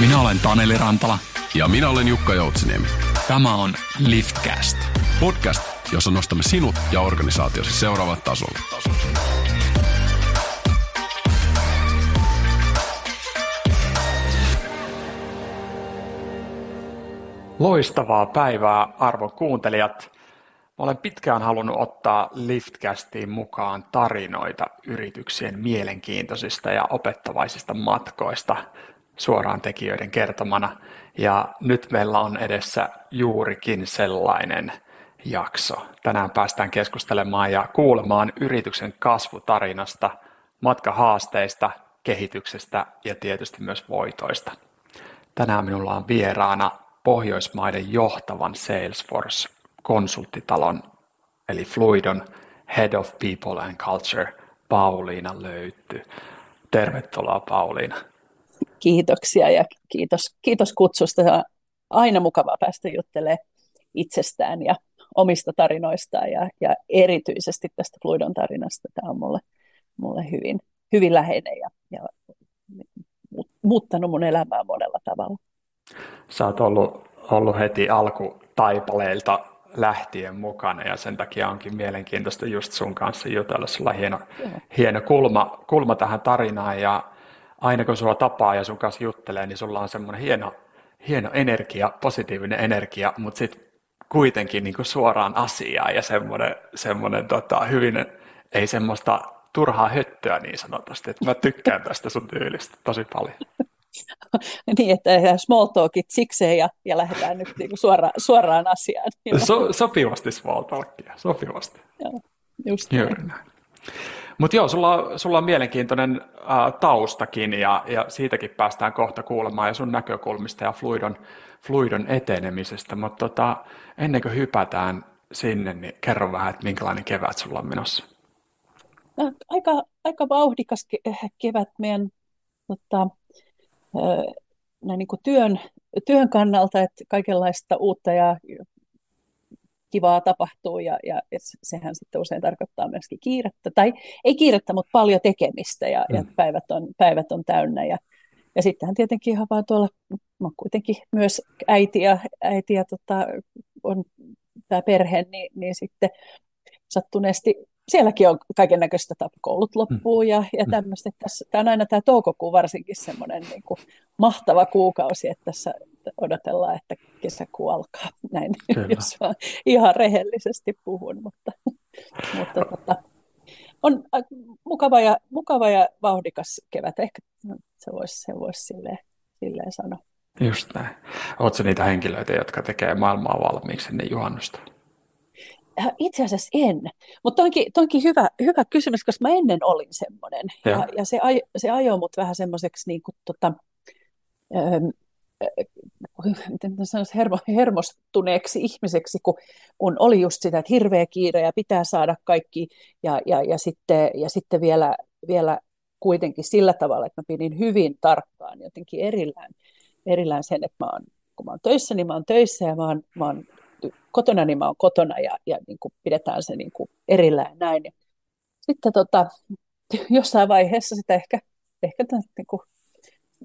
Minä olen Taneli Rantala. Ja minä olen Jukka Joutsiniemi. Tämä on Liftcast. Podcast, jossa nostamme sinut ja organisaatiosi seuraavalle tasolle. Loistavaa päivää, arvon kuuntelijat. Mä olen pitkään halunnut ottaa Liftcastiin mukaan tarinoita yrityksien mielenkiintoisista ja opettavaisista matkoista suoraan tekijöiden kertomana. Ja nyt meillä on edessä juurikin sellainen jakso. Tänään päästään keskustelemaan ja kuulemaan yrityksen kasvutarinasta, matkahaasteista, kehityksestä ja tietysti myös voitoista. Tänään minulla on vieraana Pohjoismaiden johtavan Salesforce-konsulttitalon, eli Fluidon Head of People and Culture, Pauliina Löytty. Tervetuloa Pauliina. Kiitoksia ja kiitos, kiitos kutsusta. On aina mukavaa päästä juttelemaan itsestään ja omista tarinoistaan ja, ja erityisesti tästä Fluidon tarinasta. Tämä on mulle, mulle hyvin, hyvin läheinen ja, ja muuttanut mun elämää monella tavalla. Sä oot ollut, ollut heti alkutaipaleilta lähtien mukana ja sen takia onkin mielenkiintoista just sun kanssa jutella. Sulla on hieno, hieno kulma, kulma tähän tarinaan ja aina kun sua tapaa ja sun kanssa juttelee, niin sulla on semmoinen hieno, hieno energia, positiivinen energia, mutta sitten kuitenkin niin kuin suoraan asiaan ja semmoinen, semmoinen tota, hyvin, ei semmoista turhaa höttöä niin sanotusti, että mä tykkään tästä sun tyylistä tosi paljon. niin, että small talkit sikseen ja, ja lähdetään nyt niin kuin suoraan, suoraan asiaan. So, sopivasti small talkia, sopivasti. Joo, just näin. Mutta joo, sulla, sulla on mielenkiintoinen ää, taustakin ja, ja siitäkin päästään kohta kuulemaan ja sun näkökulmista ja fluidon, fluidon etenemisestä. Mutta tota, ennen kuin hypätään sinne, niin kerro vähän, että minkälainen kevät sulla on menossa. No, aika, aika vauhdikas kevät meidän tota, näin niin kuin työn, työn kannalta, että kaikenlaista uutta ja kivaa tapahtuu ja, ja sehän sitten usein tarkoittaa myöskin kiirettä, tai ei kiirettä, mutta paljon tekemistä ja, mm. ja päivät, on, päivät on täynnä ja, ja sittenhän tietenkin ihan vaan tuolla, no kuitenkin myös äiti ja, äiti ja tota, on tämä perhe, niin, niin sitten sattuneesti sielläkin on kaiken näköistä, koulut loppuu ja, ja mm. tämmöistä. Tässä, tämä on aina tämä toukokuu varsinkin semmoinen niin kuin mahtava kuukausi, että tässä odotellaan, että kesäkuu alkaa. Näin, Kyllä. jos vaan ihan rehellisesti puhun, mutta, mutta tota, on mukava ja, mukava ja vauhdikas kevät. Ehkä se voisi, se voisi silleen, silleen sanoa. Just näin. Oletko niitä henkilöitä, jotka tekee maailmaa valmiiksi ennen juhannusta? Äh, itse asiassa en, mutta toinkin, toinkin hyvä, hyvä kysymys, koska mä ennen olin semmoinen. Ja, ja, ja se, aj, se ajoi mut vähän semmoiseksi niin kuin, tota, äh, miten sanoisi, hermo, hermostuneeksi ihmiseksi, kun, kun oli just sitä, että hirveä kiire ja pitää saada kaikki. Ja, ja, ja, sitten, ja sitten vielä, vielä kuitenkin sillä tavalla, että mä pidin hyvin tarkkaan jotenkin erillään, erillään sen, että mä oon, kun mä oon töissä, niin mä oon töissä ja mä oon, mä oon kotona, niin mä oon kotona ja, ja niin kuin pidetään se niin kuin erillään näin. Sitten tota, jossain vaiheessa sitä ehkä, ehkä tämän, niin kuin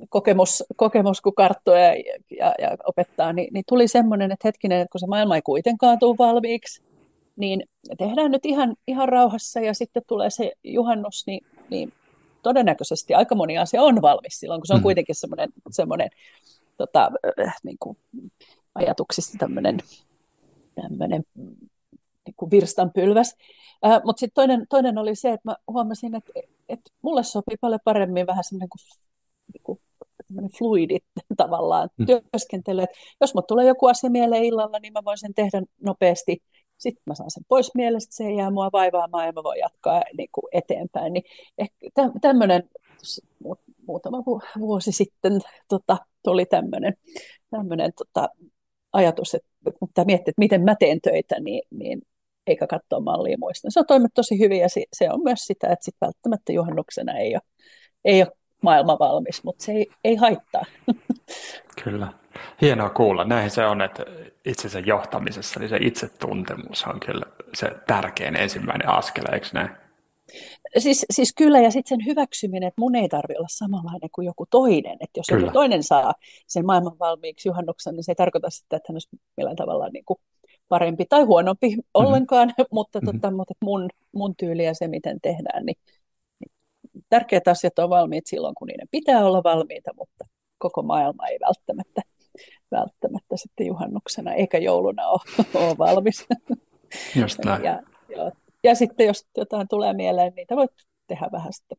kokemus, kokemus, kun karttoa ja, ja, ja opettaa, niin, niin tuli semmoinen, että hetkinen, että kun se maailma ei kuitenkaan tule valmiiksi, niin tehdään nyt ihan, ihan rauhassa ja sitten tulee se juhannus, niin, niin todennäköisesti aika moni asia on valmis silloin, kun se on mm. kuitenkin semmoinen, semmoinen tota, äh, niin kuin ajatuksista tämmöinen tämmöinen niin kuin virstanpylväs. Äh, Mutta sitten toinen, toinen oli se, että mä huomasin, että, että mulle sopii paljon paremmin vähän semmoinen kuin, niin kuin fluidi tavallaan mm. työskentely. Että jos mulle tulee joku asia mieleen illalla, niin mä voin sen tehdä nopeasti. Sitten mä saan sen pois mielestä, se ei jää mua vaivaamaan ja mä voin jatkaa niin kuin eteenpäin. Niin ehkä tämmöinen muutama vuosi sitten tota, tuli tämmöinen, tämmöinen tota, ajatus, että kun miettii, että miten mä teen töitä, niin, niin eikä katsoa mallia muista. Se on toiminut tosi hyvin ja se on myös sitä, että sit välttämättä juhannuksena ei ole, ei ole maailma valmis, mutta se ei, ei haittaa. Kyllä. Hienoa kuulla. Näin se on, että itsensä johtamisessa niin se itsetuntemus on kyllä se tärkein ensimmäinen askel, eikö näin? Siis, siis kyllä, ja sitten sen hyväksyminen, että mun ei tarvitse olla samanlainen kuin joku toinen. Että jos kyllä. joku toinen saa sen maailman valmiiksi juhannuksen, niin se ei tarkoita sitä, että hän olisi millään tavalla niin kuin parempi tai huonompi mm-hmm. ollenkaan, mutta, mm-hmm. tota, mutta mun, mun tyyli ja se, miten tehdään, niin, niin tärkeät asiat on valmiit silloin, kun niiden pitää olla valmiita, mutta koko maailma ei välttämättä, välttämättä sitten juhannuksena eikä jouluna ole, ole valmis. Just näin. Ja, joo, ja sitten jos jotain tulee mieleen, niin niitä voit tehdä vähän sitten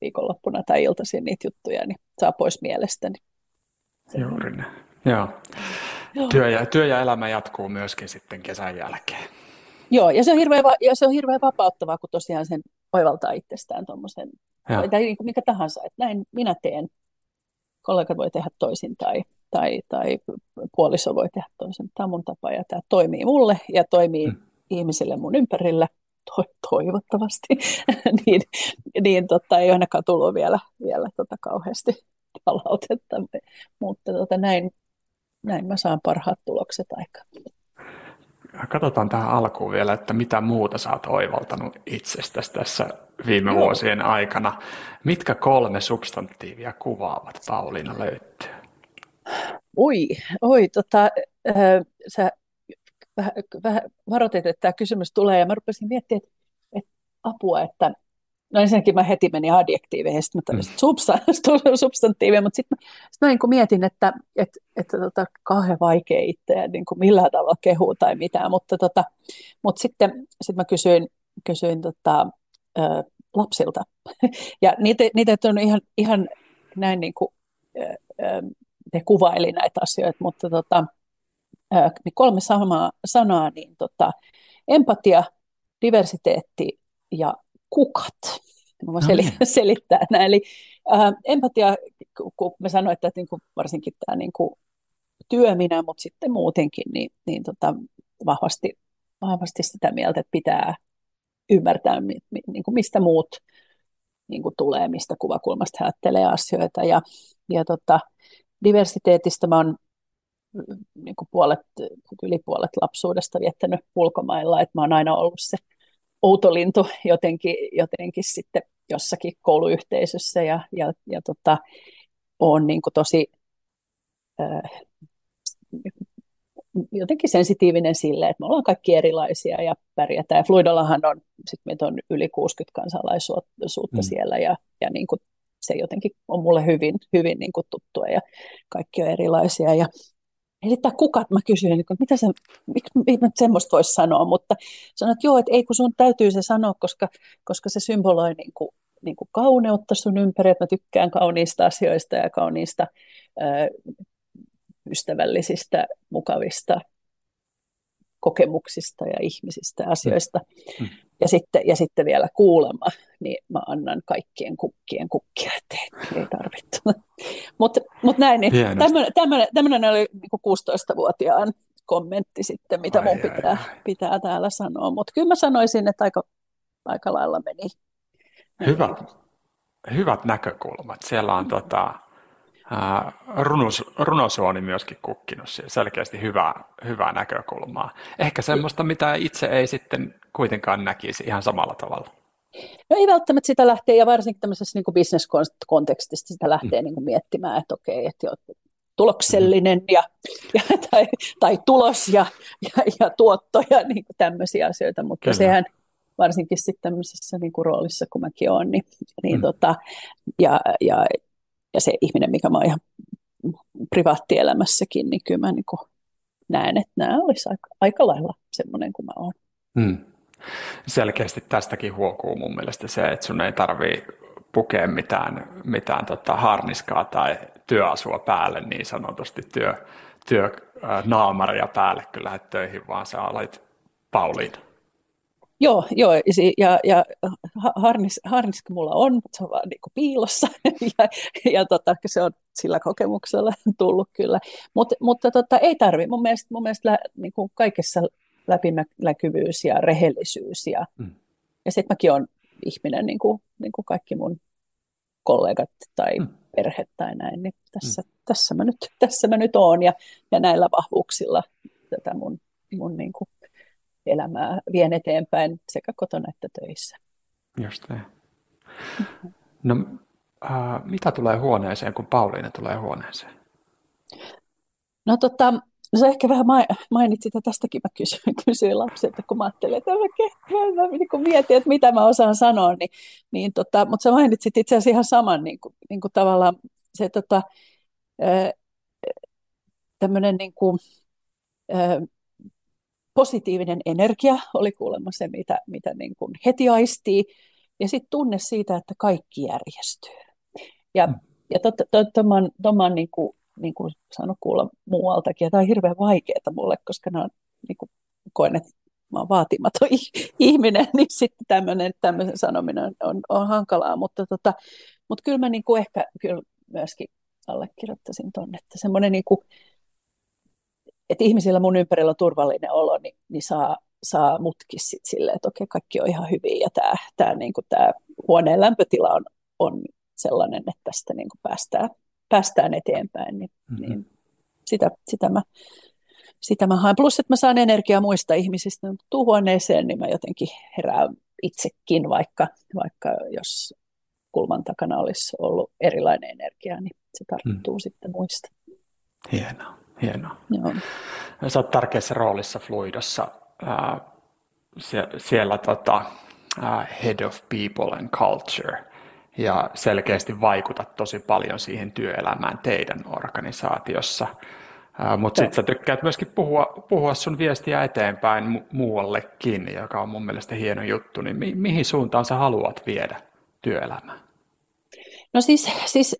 viikonloppuna tai iltaisin niitä juttuja, niin saa pois mielestäni. Juuri näin. Joo. Joo. Työ, ja, työ ja elämä jatkuu myöskin sitten kesän jälkeen. Joo, ja se on hirveän, ja se on hirveän vapauttavaa, kun tosiaan sen oivaltaa itsestään tuommoisen, tai niin kuin mikä tahansa, että näin minä teen. Kollega voi tehdä toisin tai, tai, tai puoliso voi tehdä toisin. Tämä on mun tapa ja tämä toimii mulle ja toimii hmm. ihmisille mun ympärillä toivottavasti, niin, niin tota, ei ainakaan tullut vielä, vielä tota kauheasti palautetta, mutta tota, näin, näin mä saan parhaat tulokset aikaan. Katsotaan tähän alkuun vielä, että mitä muuta sä oot oivaltanut itsestäsi tässä viime Joo. vuosien aikana. Mitkä kolme substantiivia kuvaavat Pauliina löytyy? Oi, oi tota, äh, sä vähän, vähän varoitit, että tämä kysymys tulee, ja mä rupesin miettimään, että, että apua, että no ensinnäkin mä heti menin adjektiiveihin, sitten mä mm. substantiiveihin, mutta sitten mä, sit mä niin kuin mietin, että, että, että tota, kauhean vaikea itseä niin kuin millään tavalla kehuu tai mitään, mutta, tota, mutta sitten sit mä kysyin, kysyin tota, ä, lapsilta, ja niitä, niitä on ihan, ihan näin niin kuin, ä, ä, ne kuvaili näitä asioita, mutta tota, niin kolme samaa sanaa, niin tota, empatia, diversiteetti ja kukat. Mä voin no, niin. selittää näin. Eli ää, empatia, kun mä sanoin, että niin kuin varsinkin tämä niin kuin työminä, mutta sitten muutenkin, niin, niin tota, vahvasti, vahvasti sitä mieltä, että pitää ymmärtää, mi, mi, niin kuin mistä muut niin kuin tulee, mistä kuvakulmasta ajattelee asioita. Ja, ja tota, diversiteetistä mä oon niin kuin puolet, yli puolet lapsuudesta viettänyt ulkomailla, että mä oon aina ollut se outolintu jotenkin, jotenkin sitten jossakin kouluyhteisössä ja, ja, ja tota, on niin kuin tosi äh, jotenkin sensitiivinen sille, että me ollaan kaikki erilaisia ja pärjätään. Ja Fluidollahan on, sit meitä on yli 60 kansalaisuutta mm. siellä ja, ja niin kuin se jotenkin on mulle hyvin, hyvin niin kuin tuttua ja kaikki on erilaisia. Ja Eli tämä kukat, mä kysyin, että mitä se, miksi mä semmoista voisi sanoa, mutta sanoin, että joo, että ei kun sun täytyy se sanoa, koska, koska se symboloi niin kuin, niin kuin kauneutta sun ympäri, että mä tykkään kauniista asioista ja kauniista ää, ystävällisistä, mukavista kokemuksista ja ihmisistä ja asioista. Mm. Ja, sitten, ja sitten vielä kuulemma, niin mä annan kaikkien kukkien kukkia, että ei tarvittu. Mutta mut näin, niin tämmöinen oli niin 16-vuotiaan kommentti sitten, mitä ai, mun pitää, ai, ai. pitää täällä sanoa. Mutta kyllä mä sanoisin, että aika, aika lailla meni. Hyvät, hyvät näkökulmat. Siellä on tota, runos, runosuoni myöskin kukkinut selkeästi hyvää, hyvää näkökulmaa. Ehkä semmoista, mitä itse ei sitten kuitenkaan näkisi ihan samalla tavalla. No ei välttämättä sitä lähtee, ja varsinkin tämmöisessä niin bisneskontekstista sitä lähtee mm. niin kuin miettimään, että okei, että tuloksellinen ja, ja, tai, tai tulos ja, ja, ja tuotto ja niin kuin tämmöisiä asioita, mutta Kyllä. sehän varsinkin sitten tämmöisessä niin kuin roolissa, kun mäkin olen, niin, niin mm. tota, ja, ja ja se ihminen, mikä mä oon ihan privaattielämässäkin, niin kyllä mä niin kuin näen, että nämä olisi aika, aika lailla semmoinen kuin mä oon. Hmm. Selkeästi tästäkin huokuu mun mielestä se, että sun ei tarvii pukea mitään, mitään tota harniskaa tai työasua päälle niin sanotusti, työ, työnaamaria päälle, kun lähdet töihin, vaan sä olet Pauliina. Joo, joo ja, ja harnis, harniska mulla on, mutta se on vaan niin piilossa ja, ja tota, se on sillä kokemuksella tullut kyllä. Mut, mutta tota, ei tarvi. Mun mielestä, mun mielestä niin kaikessa läpinäkyvyys ja rehellisyys ja, mm. ja sitten mäkin olen ihminen niin kuin, niin kuin kaikki mun kollegat tai mm. perhe tai näin, niin tässä, mm. tässä, mä, nyt, tässä mä nyt oon ja, ja näillä vahvuuksilla tätä mun, mun niin kuin elämää vien eteenpäin sekä kotona että töissä. Just niin. No, äh, mitä tulee huoneeseen, kun Pauliina tulee huoneeseen? No tota, No sä ehkä vähän mainitsit, että tästäkin mä kysyin, kysyin lapsilta, kun mä ajattelin, että mä, mä, mä niin mietin, että mitä mä osaan sanoa, niin, niin tota, mutta sä mainitsit itse asiassa ihan saman niin kuin, niin kuin tavallaan se tota, tämmöinen niin kuin, positiivinen energia oli kuulemma se, mitä, mitä niin kuin heti aistii, ja sitten tunne siitä, että kaikki järjestyy. Ja, mm. ja tuommoinen to, to, niin kuin niin kuin saanut kuulla muualtakin. Ja tämä on hirveän vaikeaa mulle, koska nämä on, niin kuin, koen, että mä olen vaatimaton ihminen, niin sitten tämmöinen, tämmöisen sanominen on, on, hankalaa. Mutta, tota, mutta kyllä mä niin kuin ehkä kyllä myöskin allekirjoittaisin tuonne, että semmoinen niin kuin, että ihmisillä mun ympärillä on turvallinen olo, niin, niin saa, saa mutkin sit silleen, että okei, kaikki on ihan hyvin ja tämä, tämä, niin tämä huoneen lämpötila on, on sellainen, että tästä niin kuin päästään, päästään eteenpäin, niin, mm-hmm. niin sitä, sitä, mä, sitä mä haen. Plus, että mä saan energiaa muista ihmisistä. Tuu huoneeseen, niin mä jotenkin herään itsekin, vaikka, vaikka jos kulman takana olisi ollut erilainen energia, niin se tarttuu mm. sitten muista. Hienoa, hienoa. Joo. Sä oot tärkeässä roolissa Fluidossa. Äh, sie- siellä tota, äh, Head of People and Culture – ja selkeästi vaikutat tosi paljon siihen työelämään teidän organisaatiossa. Mutta sitten sä tykkäät myöskin puhua, puhua sun viestiä eteenpäin mu- muuallekin, joka on mun mielestä hieno juttu. Niin mi- mihin suuntaan sä haluat viedä työelämää? No siis, siis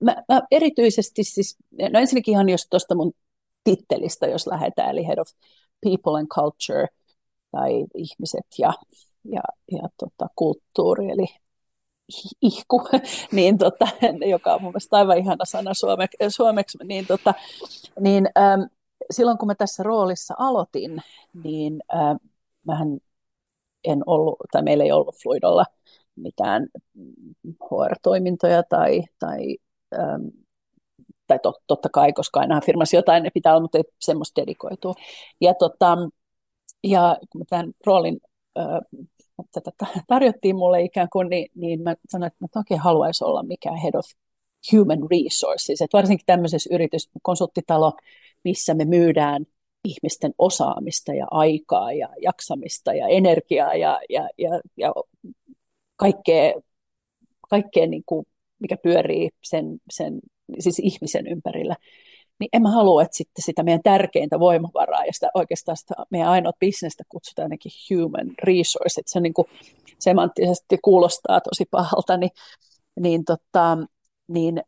mä, mä erityisesti, siis, no ensinnäkin ihan jos tuosta mun tittelistä, jos lähdetään, eli Head of People and Culture, tai ihmiset ja, ja, ja tota, kulttuuri, eli ihku, niin tota, joka on mun mielestä aivan ihana sana suomeksi, suomeksi niin, tota, niin ähm, silloin kun mä tässä roolissa aloitin, niin ähm, mähän en ollut, tai meillä ei ollut Fluidolla mitään HR-toimintoja tai, tai, ähm, tai tot, totta kai, koska aina firmassa jotain ne pitää olla, mutta ei semmoista dedikoitua. Ja, tota, ja kun mä tämän roolin äh, tätä tarjottiin mulle ikään kuin, niin, niin mä sanoin, että mä oikein haluaisin olla mikään head of human resources. Että varsinkin tämmöisessä yrityskonsulttitalo, missä me myydään ihmisten osaamista ja aikaa ja jaksamista ja energiaa ja, ja, ja, ja kaikkea, kaikkea niin kuin, mikä pyörii sen, sen siis ihmisen ympärillä niin en mä halua, että sitten sitä meidän tärkeintä voimavaraa ja sitä oikeastaan sitä meidän ainoa bisnestä kutsutaan ainakin human resource, että se niin kuin semanttisesti kuulostaa tosi pahalta, niin, niin, tota, niin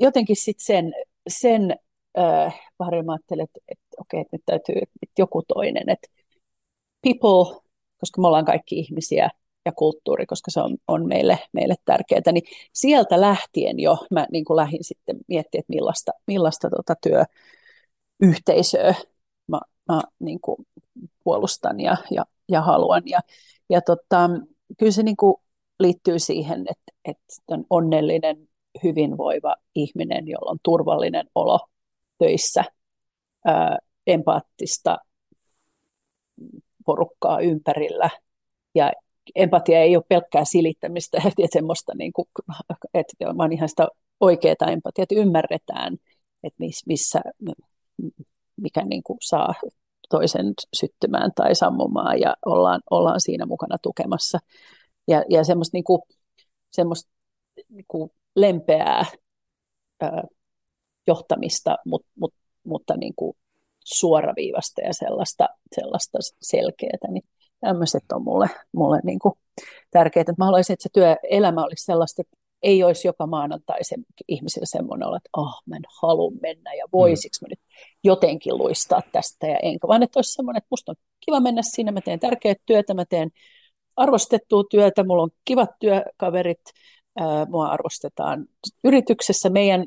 jotenkin sitten sen, sen äh, mä ajattelen, että, että okei, että nyt täytyy että joku toinen, että people, koska me ollaan kaikki ihmisiä, ja kulttuuri, koska se on, on meille, meille tärkeää, niin sieltä lähtien jo mä niin kuin lähdin sitten miettimään, että millaista, millaista tota työyhteisöä mä, mä niin kuin puolustan ja, ja, ja haluan. Ja, ja tota, kyllä se niin kuin liittyy siihen, että, että on onnellinen, hyvinvoiva ihminen, jolla on turvallinen olo töissä, ää, empaattista porukkaa ympärillä ja empatia ei ole pelkkää silittämistä, että semmoista, niin kuin, että vaan ihan sitä oikeaa empatiaa, että ymmärretään, että missä, mikä niin kuin saa toisen syttymään tai sammumaan ja ollaan, ollaan siinä mukana tukemassa. Ja, ja semmoista, niin kuin, semmoista niin kuin lempeää ää, johtamista, mut, mut, mutta niin kuin suoraviivasta ja sellaista, sellaista selkeää, niin tämmöiset on mulle, mulle niin kuin tärkeitä. Mä haluaisin, että se työelämä olisi sellaista, että ei olisi joka maanantai se, ihmisillä semmoinen olla, että oh, mä en halua mennä ja voisiko mä nyt jotenkin luistaa tästä ja enkä, vaan että olisi semmoinen, että musta on kiva mennä sinne, mä teen tärkeää työtä, mä teen arvostettua työtä, mulla on kivat työkaverit, mua arvostetaan yrityksessä, meidän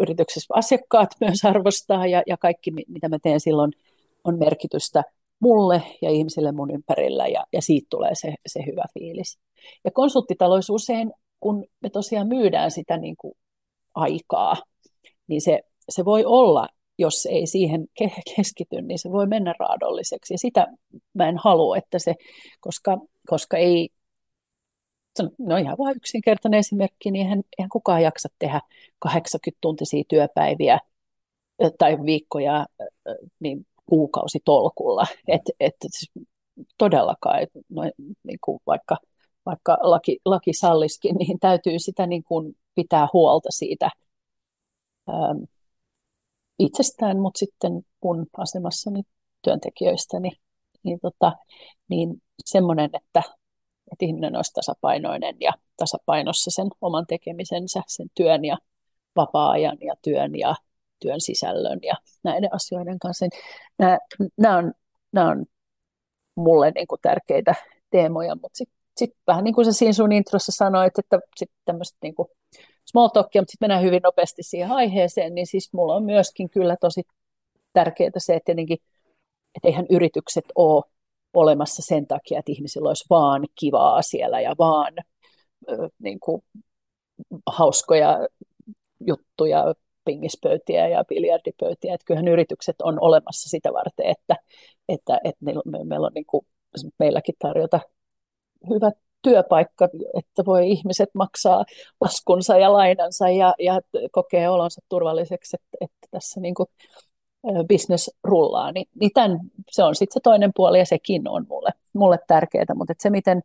yrityksessä asiakkaat myös arvostaa ja, ja kaikki, mitä mä teen silloin, on merkitystä mulle ja ihmisille mun ympärillä ja, ja siitä tulee se, se hyvä fiilis. Ja konsulttitaloissa usein, kun me tosiaan myydään sitä niin kuin aikaa, niin se, se voi olla, jos ei siihen keskity, niin se voi mennä raadolliseksi. Ja sitä mä en halua, että se, koska, koska ei, no ihan vain yksinkertainen esimerkki, niin eihän, eihän kukaan jaksa tehdä 80-tuntisia työpäiviä tai viikkoja niin kuukausitolkulla. Et, et, siis todellakaan, et, no, niin kuin vaikka, vaikka laki, laki salliskin, niin täytyy sitä niin kuin pitää huolta siitä ähm, itsestään, mutta sitten mun asemassani työntekijöistä, niin, niin, tota, niin semmoinen, että, että ihminen olisi tasapainoinen ja tasapainossa sen oman tekemisensä, sen työn ja vapaa-ajan ja työn ja työn sisällön ja näiden asioiden kanssa. Nämä, nämä, on, nämä on mulle niin kuin tärkeitä teemoja, mutta sitten sit vähän niin kuin sä siinä sun introssa sanoit, että sitten tämmöistä niin kuin small talkia, mutta sitten mennään hyvin nopeasti siihen aiheeseen, niin siis mulla on myöskin kyllä tosi tärkeää se, että tietenkin, että eihän yritykset ole olemassa sen takia, että ihmisillä olisi vaan kivaa siellä ja vaan niin kuin, hauskoja juttuja, pingispöytiä ja biljardipöytiä. Että kyllähän yritykset on olemassa sitä varten, että, että, että me, meillä on niin kuin, meilläkin tarjota hyvät työpaikka, että voi ihmiset maksaa laskunsa ja lainansa ja, ja kokee olonsa turvalliseksi, että, että tässä niin kuin business rullaa, niin, niin tämän, se on sitten se toinen puoli ja sekin on mulle, mulle tärkeää, mutta se miten,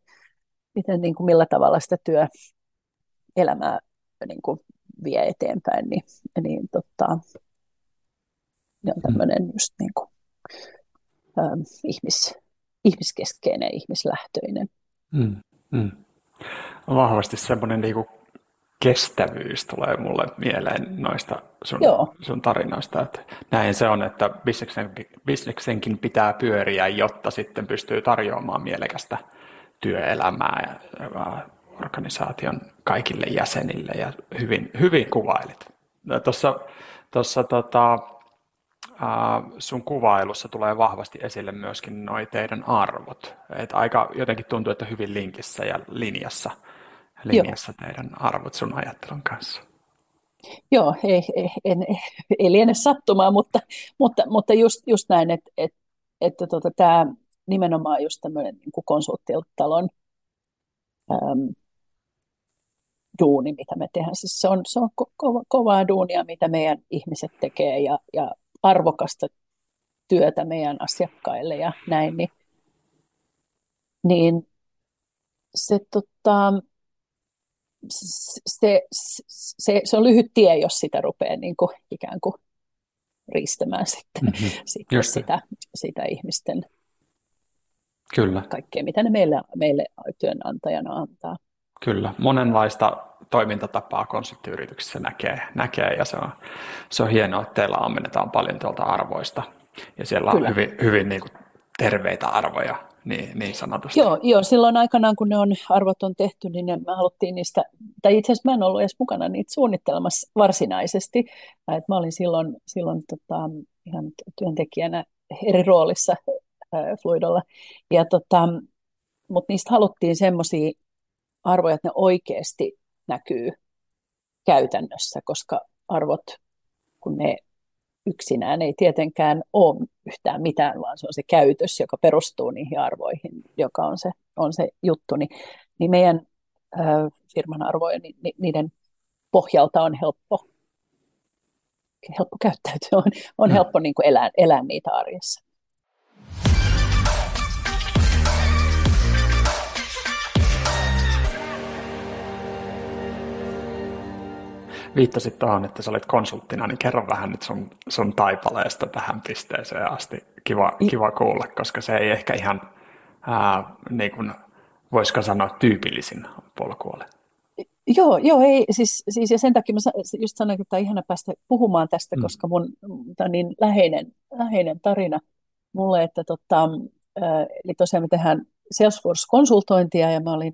miten niin kuin millä tavalla sitä työelämää niin kuin vie eteenpäin, niin, niin tota, ne on tämmöinen just niin kuin, ähm, ihmis, ihmiskeskeinen, ihmislähtöinen. Mm, mm. Vahvasti semmoinen niin kuin kestävyys tulee mulle mieleen noista sun, sun tarinoista. Että näin se on, että bisneksenkin, bisneksenkin pitää pyöriä, jotta sitten pystyy tarjoamaan mielekästä työelämää ja organisaation kaikille jäsenille ja hyvin, hyvin kuvailit. Tuossa, tuossa tota, sun kuvailussa tulee vahvasti esille myöskin noi teidän arvot. Et aika jotenkin tuntuu, että hyvin linkissä ja linjassa, linjassa teidän arvot sun ajattelun kanssa. Joo, ei, ei, en, ei liene sattumaa, mutta, mutta, mutta just, just näin, että, että, että tota, tämä nimenomaan just tämmöinen niin konsulttitalon äm, duuni, mitä me tehdään. Siis se on, se on ko- ko- kovaa duunia, mitä meidän ihmiset tekee ja, ja arvokasta työtä meidän asiakkaille ja näin, niin, niin se, tota, se, se, se on lyhyt tie, jos sitä rupeaa niin kuin, ikään kuin riistämään sitten, mm-hmm. sitten sitä, sitä ihmisten Kyllä. kaikkea, mitä ne meille, meille työnantajana antaa. Kyllä, monenlaista toimintatapaa konsulttiyrityksissä näkee, näkee ja se on, se on hienoa, että teillä ammennetaan paljon tuolta arvoista ja siellä Kyllä. on hyvin, hyvin niin kuin terveitä arvoja niin, niin sanotusti. Joo, joo, silloin aikanaan kun ne on, arvot on tehty, niin me haluttiin niistä, tai itse asiassa mä en ollut edes mukana niitä suunnittelemassa varsinaisesti. Et mä olin silloin, silloin tota, ihan työntekijänä eri roolissa äh, Fluidolla. Ja tota, mutta niistä haluttiin semmoisia arvoja, että ne oikeasti näkyy käytännössä, koska arvot, kun ne yksinään ei tietenkään ole yhtään mitään, vaan se on se käytös, joka perustuu niihin arvoihin, joka on se, on se juttu, niin, niin meidän ö, firman arvoja, niin, niiden pohjalta on helppo, helppo käyttäytyä, on, on mm. helppo niin kuin elää, elää niitä arjessa. Viittasit tuohon, että sä olit konsulttina, niin kerro vähän nyt sun, sun taipaleesta tähän pisteeseen asti. Kiva, kiva kuulla, koska se ei ehkä ihan, ää, niin kuin, voisiko sanoa, tyypillisin polku ole. Joo, joo ei, siis, siis ja sen takia mä just sanoin, että on ihana päästä puhumaan tästä, mm. koska mun tämä on niin läheinen, läheinen tarina mulle, että tota, eli tosiaan me tehdään Salesforce-konsultointia ja mä olin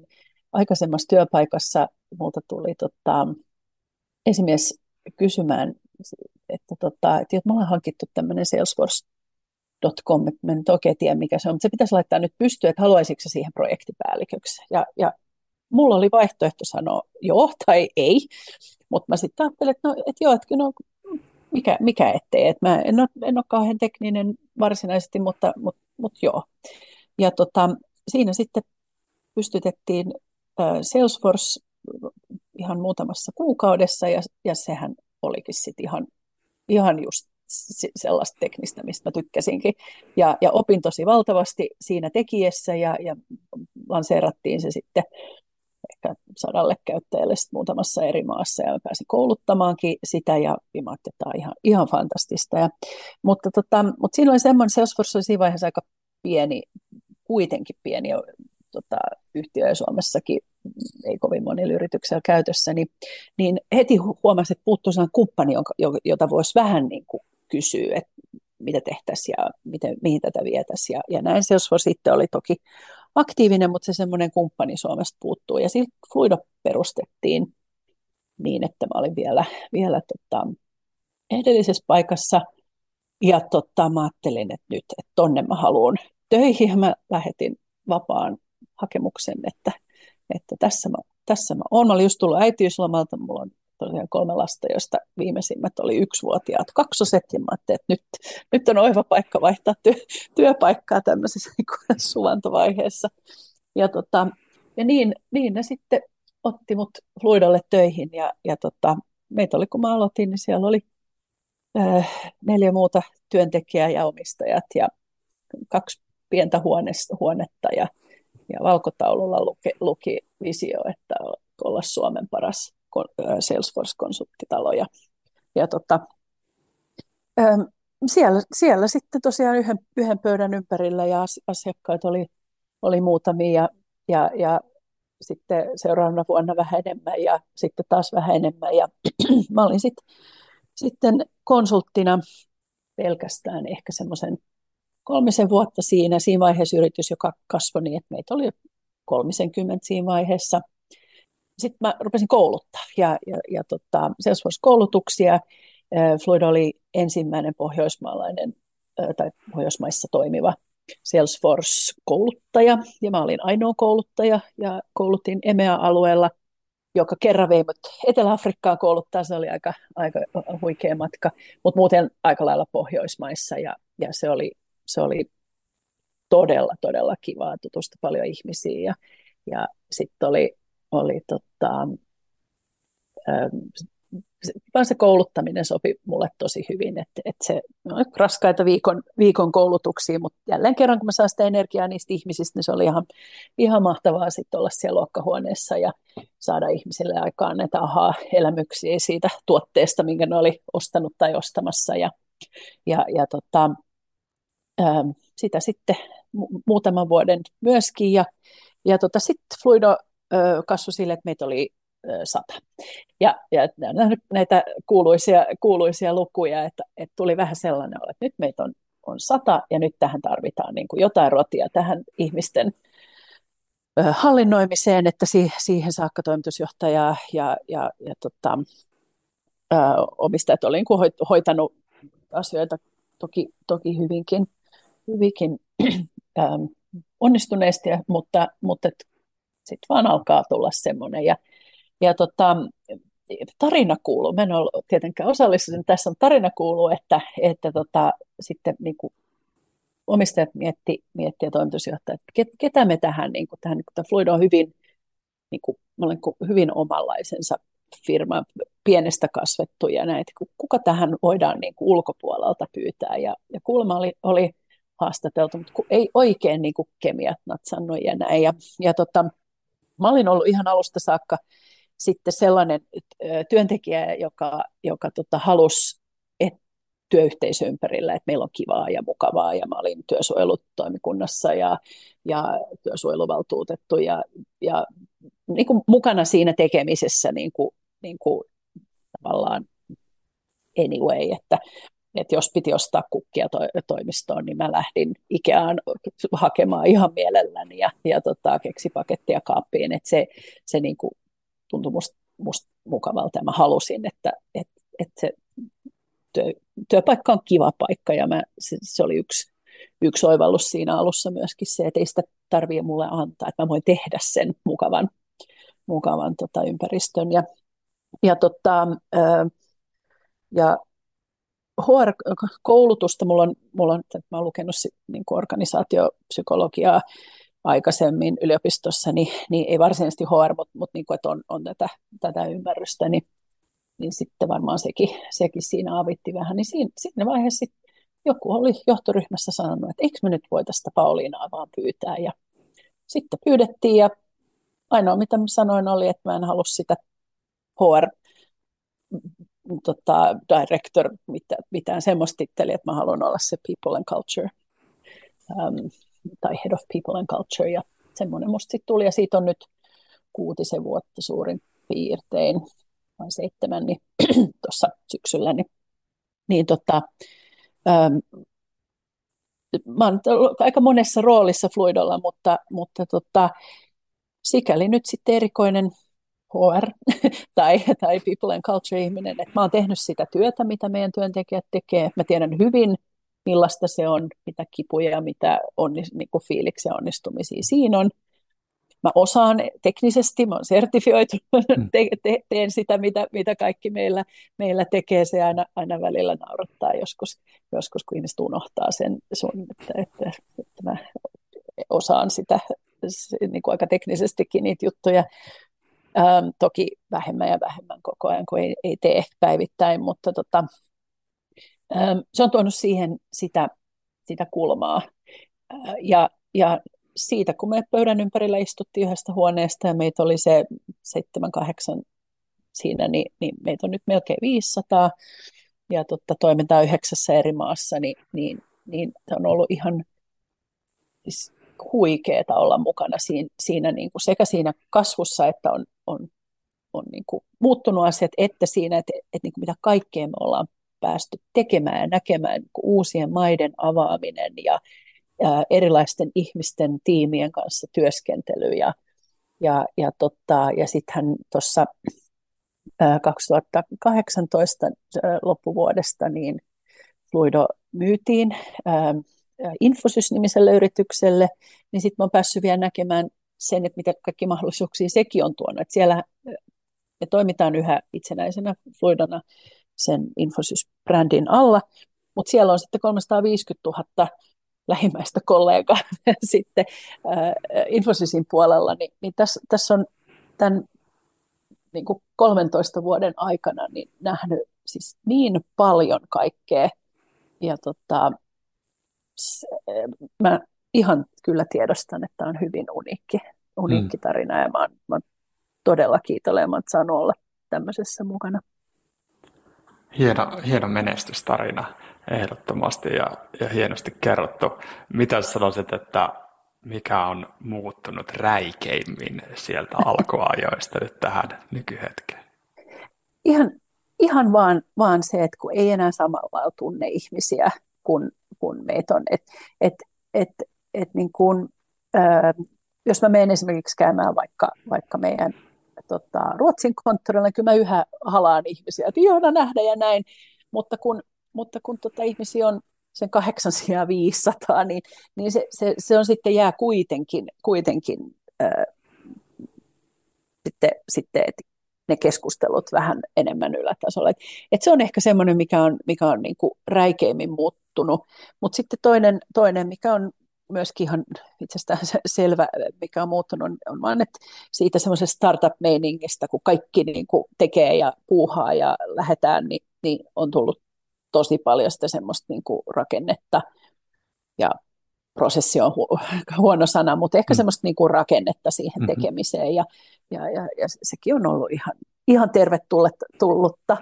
aikaisemmassa työpaikassa, multa tuli tota, esimies kysymään, että, tota, että me ollaan hankittu tämmöinen Salesforce.com, että mä en nyt oikein tiedä mikä se on, mutta se pitäisi laittaa nyt pystyyn, että haluaisitko se siihen projektipäälliköksi. Ja, ja mulla oli vaihtoehto sanoa joo tai ei, mutta mä sitten ajattelin, että, no, että joo, että no, mikä, mikä ettei, että mä en ole, en ole kauhean tekninen varsinaisesti, mutta, mutta, mutta joo. Ja tota, siinä sitten pystytettiin Salesforce ihan muutamassa kuukaudessa ja, ja sehän olikin sitten ihan, ihan just sellaista teknistä, mistä mä tykkäsinkin. Ja, ja opin tosi valtavasti siinä tekijässä ja, ja lanseerattiin se sitten ehkä sadalle käyttäjälle muutamassa eri maassa ja pääsin kouluttamaankin sitä ja, mä että tämä on ihan, ihan fantastista. Ja, mutta, tota, mutta siinä oli semmoinen, Salesforce oli siinä vaiheessa aika pieni, kuitenkin pieni tota, yhtiö ja Suomessakin ei kovin monilla yrityksellä käytössä, niin, niin heti huomasi, että puuttuu sellainen kumppani, jota voisi vähän niin kuin kysyä, että mitä tehtäisiin ja miten, mihin tätä vietäisiin. Ja, ja näin Salesforce sitten oli toki aktiivinen, mutta se semmoinen kumppani Suomesta puuttuu. Ja sitten Fluido perustettiin niin, että mä olin vielä, vielä tota, edellisessä paikassa. Ja tota, mä ajattelin, että nyt, että tonne mä haluan töihin. Ja mä lähetin vapaan hakemuksen, että, että tässä, mä, tässä mä oon. Mä olin just tullut äitiyslomalta, mulla on tosiaan kolme lasta, joista viimeisimmät oli yksivuotiaat kaksoset, ja mä että nyt, nyt on oiva paikka vaihtaa työ, työpaikkaa tämmöisessä niin suvantovaiheessa. Ja, tota, ja niin, niin ne sitten otti mut Fluidalle töihin, ja, ja tota, meitä oli, kun mä aloitin, niin siellä oli äh, neljä muuta työntekijää ja omistajat, ja kaksi pientä huonetta, ja, ja valkotaululla luki, luki visio, että olla Suomen paras Salesforce-konsulttitalo. Ja, ja tota, siellä, siellä sitten tosiaan yhden, yhden pöydän ympärillä ja asiakkaita oli, oli muutamia ja, ja, ja sitten seuraavana vuonna vähän enemmän ja sitten taas vähän enemmän. Ja mä olin sit, sitten konsulttina pelkästään ehkä semmoisen kolmisen vuotta siinä. Siinä vaiheessa yritys, joka kasvoi niin, että meitä oli kolmisen kymmentä siinä vaiheessa – sitten mä rupesin kouluttaa ja, ja, ja tota, Salesforce-koulutuksia. Floyd oli ensimmäinen pohjoismaalainen tai pohjoismaissa toimiva Salesforce-kouluttaja ja mä olin ainoa kouluttaja ja koulutin EMEA-alueella, joka kerran vei mut Etelä-Afrikkaan kouluttaa, se oli aika, aika huikea matka, mutta muuten aika lailla Pohjoismaissa ja, ja se, oli, se oli todella, todella kivaa tutusta paljon ihmisiä. Ja, ja sitten oli oli tota, vaan se kouluttaminen sopi mulle tosi hyvin, että, että se no, raskaita viikon, viikon koulutuksia, mutta jälleen kerran kun mä saan sitä energiaa niistä ihmisistä, niin se oli ihan, ihan mahtavaa sitten olla siellä luokkahuoneessa ja saada ihmisille aikaan näitä aha-elämyksiä siitä tuotteesta, minkä ne oli ostanut tai ostamassa. Ja, ja, ja tota, sitä sitten mu- muutaman vuoden myöskin ja, ja tota, sitten Fluido kasvoi sille, että meitä oli sata. Ja, ja näitä kuuluisia, kuuluisia lukuja, että, että tuli vähän sellainen että nyt meitä on, on sata ja nyt tähän tarvitaan niin kuin jotain rotia tähän ihmisten hallinnoimiseen, että siihen saakka toimitusjohtaja ja, ja, ja tota, omistajat olivat niin hoitanut asioita toki, toki hyvinkin, hyvinkin onnistuneesti, mutta, mutta sitten vaan alkaa tulla semmoinen. Ja, ja tota, tarina kuuluu, mä en ole tietenkään osallistunut, tässä on tarina kuuluu, että, että tota, sitten niin kuin omistajat mietti, mietti ja toimitusjohtaja, että ketä me tähän, niin kuin, tähän niin kuin, Fluid on hyvin, niin kuin, olen hyvin omanlaisensa firma, pienestä kasvettu ja näitä, kuka tähän voidaan niin kuin ulkopuolelta pyytää. Ja, ja kulma oli, oli haastateltu, mutta kun ei oikein niin kuin kemiat natsannut ja näin. Ja, ja tota, Mä olin ollut ihan alusta saakka sitten sellainen työntekijä, joka, joka tota, halusi työyhteisö ympärillä, että meillä on kivaa ja mukavaa, ja mä olin työsuojelutoimikunnassa ja, ja työsuojeluvaltuutettu, ja, ja niin kuin mukana siinä tekemisessä niin kuin, niin kuin, tavallaan anyway, että että jos piti ostaa kukkia to- toimistoon, niin mä lähdin Ikeaan hakemaan ihan mielelläni ja, ja tota, keksipakettia kaappiin. että se, se niin kuin tuntui musta must mukavalta ja mä halusin, että et, et se työ, työpaikka on kiva paikka ja mä, se, se oli yksi, yksi oivallus siinä alussa myöskin se, että ei sitä tarvitse mulle antaa, että mä voin tehdä sen mukavan, mukavan tota, ympäristön. Ja, ja, tota, ja HR-koulutusta, mulla on, mulla on, mä olen lukenut niin kuin organisaatiopsykologiaa aikaisemmin yliopistossa, niin, niin ei varsinaisesti HR, mutta, mutta niin kuin, että on, on tätä, tätä ymmärrystä, niin, niin sitten varmaan sekin, sekin siinä avitti vähän. Niin siinä, siinä vaiheessa joku oli johtoryhmässä sanonut, että eikö me nyt voi tästä Pauliinaa vaan pyytää. Ja sitten pyydettiin ja ainoa mitä mä sanoin oli, että mä en halua sitä HR tota, director, mitään, mitään semmoista titteliä, että mä haluan olla se people and culture um, tai head of people and culture ja semmoinen musta sitten tuli. Ja siitä on nyt kuutisen vuotta suurin piirtein vai seitsemän niin tuossa syksyllä, niin, niin tota, um, mä oon aika monessa roolissa Fluidolla, mutta, mutta tota, sikäli nyt sitten erikoinen HR tai, tai people and culture ihminen, että mä oon tehnyt sitä työtä, mitä meidän työntekijät tekee. Mä tiedän hyvin, millaista se on, mitä kipuja ja mitä on, niin kuin fiiliksi ja onnistumisia siinä on. Mä osaan teknisesti, mä oon sertifioitu, mm. te, te, teen sitä, mitä, mitä kaikki meillä, meillä tekee. Se aina, aina välillä naurattaa joskus, joskus, kun ihmiset unohtaa sen sun, että, että, että mä osaan sitä niin kuin aika teknisestikin niitä juttuja. Ähm, toki vähemmän ja vähemmän koko ajan, kun ei, ei tee päivittäin, mutta tota, ähm, se on tuonut siihen sitä, sitä kulmaa. Äh, ja, ja siitä, kun me pöydän ympärillä istuttiin yhdestä huoneesta ja meitä oli se 7-8 siinä, niin, niin meitä on nyt melkein 500 ja totta, toimintaa yhdeksässä eri maassa, niin, niin, niin on ollut ihan siis huikeeta olla mukana siinä, siinä niin kuin sekä siinä kasvussa, että on, on, on niin kuin muuttunut asiat, että siinä, että, että niin kuin mitä kaikkea me ollaan päästy tekemään ja näkemään niin kuin uusien maiden avaaminen ja, ja erilaisten ihmisten tiimien kanssa työskentely ja, ja, ja, totta, ja sittenhän tuossa 2018 loppuvuodesta niin Fluido myytiin Infosys-nimiselle yritykselle, niin sitten oon päässyt vielä näkemään sen, että mitä kaikki mahdollisuuksia sekin on tuonut. Että siellä me toimitaan yhä itsenäisenä Fluidona sen Infosys-brändin alla, mutta siellä on sitten 350 000 lähimmäistä kollegaa sitten äh, Infosysin puolella, niin, niin tässä, tässä on tämän niin kuin 13 vuoden aikana niin nähnyt siis niin paljon kaikkea. Ja tota, mä ihan kyllä tiedostan, että on hyvin uniikki, uniikki mm. tarina ja mä oon, mä oon todella kiitollinen, että saanut olla tämmöisessä mukana. Hieno, hieno menestystarina ehdottomasti ja, ja hienosti kerrottu. Mitä sanoisit, että mikä on muuttunut räikeimmin sieltä alkuajoista nyt tähän nykyhetkeen? Ihan, ihan vaan, vaan se, että kun ei enää samalla tunne ihmisiä, kun, kun meitä on. Et, et, et, et niin kun, ää, jos mä menen esimerkiksi käymään vaikka, vaikka meidän tota, Ruotsin konttorilla, niin kyllä mä yhä halaan ihmisiä, että ihana nähdä ja näin, mutta kun, mutta kun tota, ihmisiä on sen 800 niin, niin se, se, se, on sitten jää kuitenkin, kuitenkin ää, sitten, sitten että ne keskustelut vähän enemmän ylätasolla. Et, et se on ehkä semmoinen, mikä on, mikä on niinku räikeimmin muuttunut. Mutta sitten toinen, toinen, mikä on myöskin ihan itsestään selvä, mikä on muuttunut, on vaan, että siitä semmoisesta startup-meiningistä, kun kaikki niin kuin tekee ja puuhaa ja lähdetään, niin, niin on tullut tosi paljon sitä semmoista niin kuin rakennetta ja prosessi on hu- huono sana, mutta ehkä mm. semmoista niin kuin rakennetta siihen mm-hmm. tekemiseen ja, ja, ja, ja sekin on ollut ihan, ihan tervetullutta,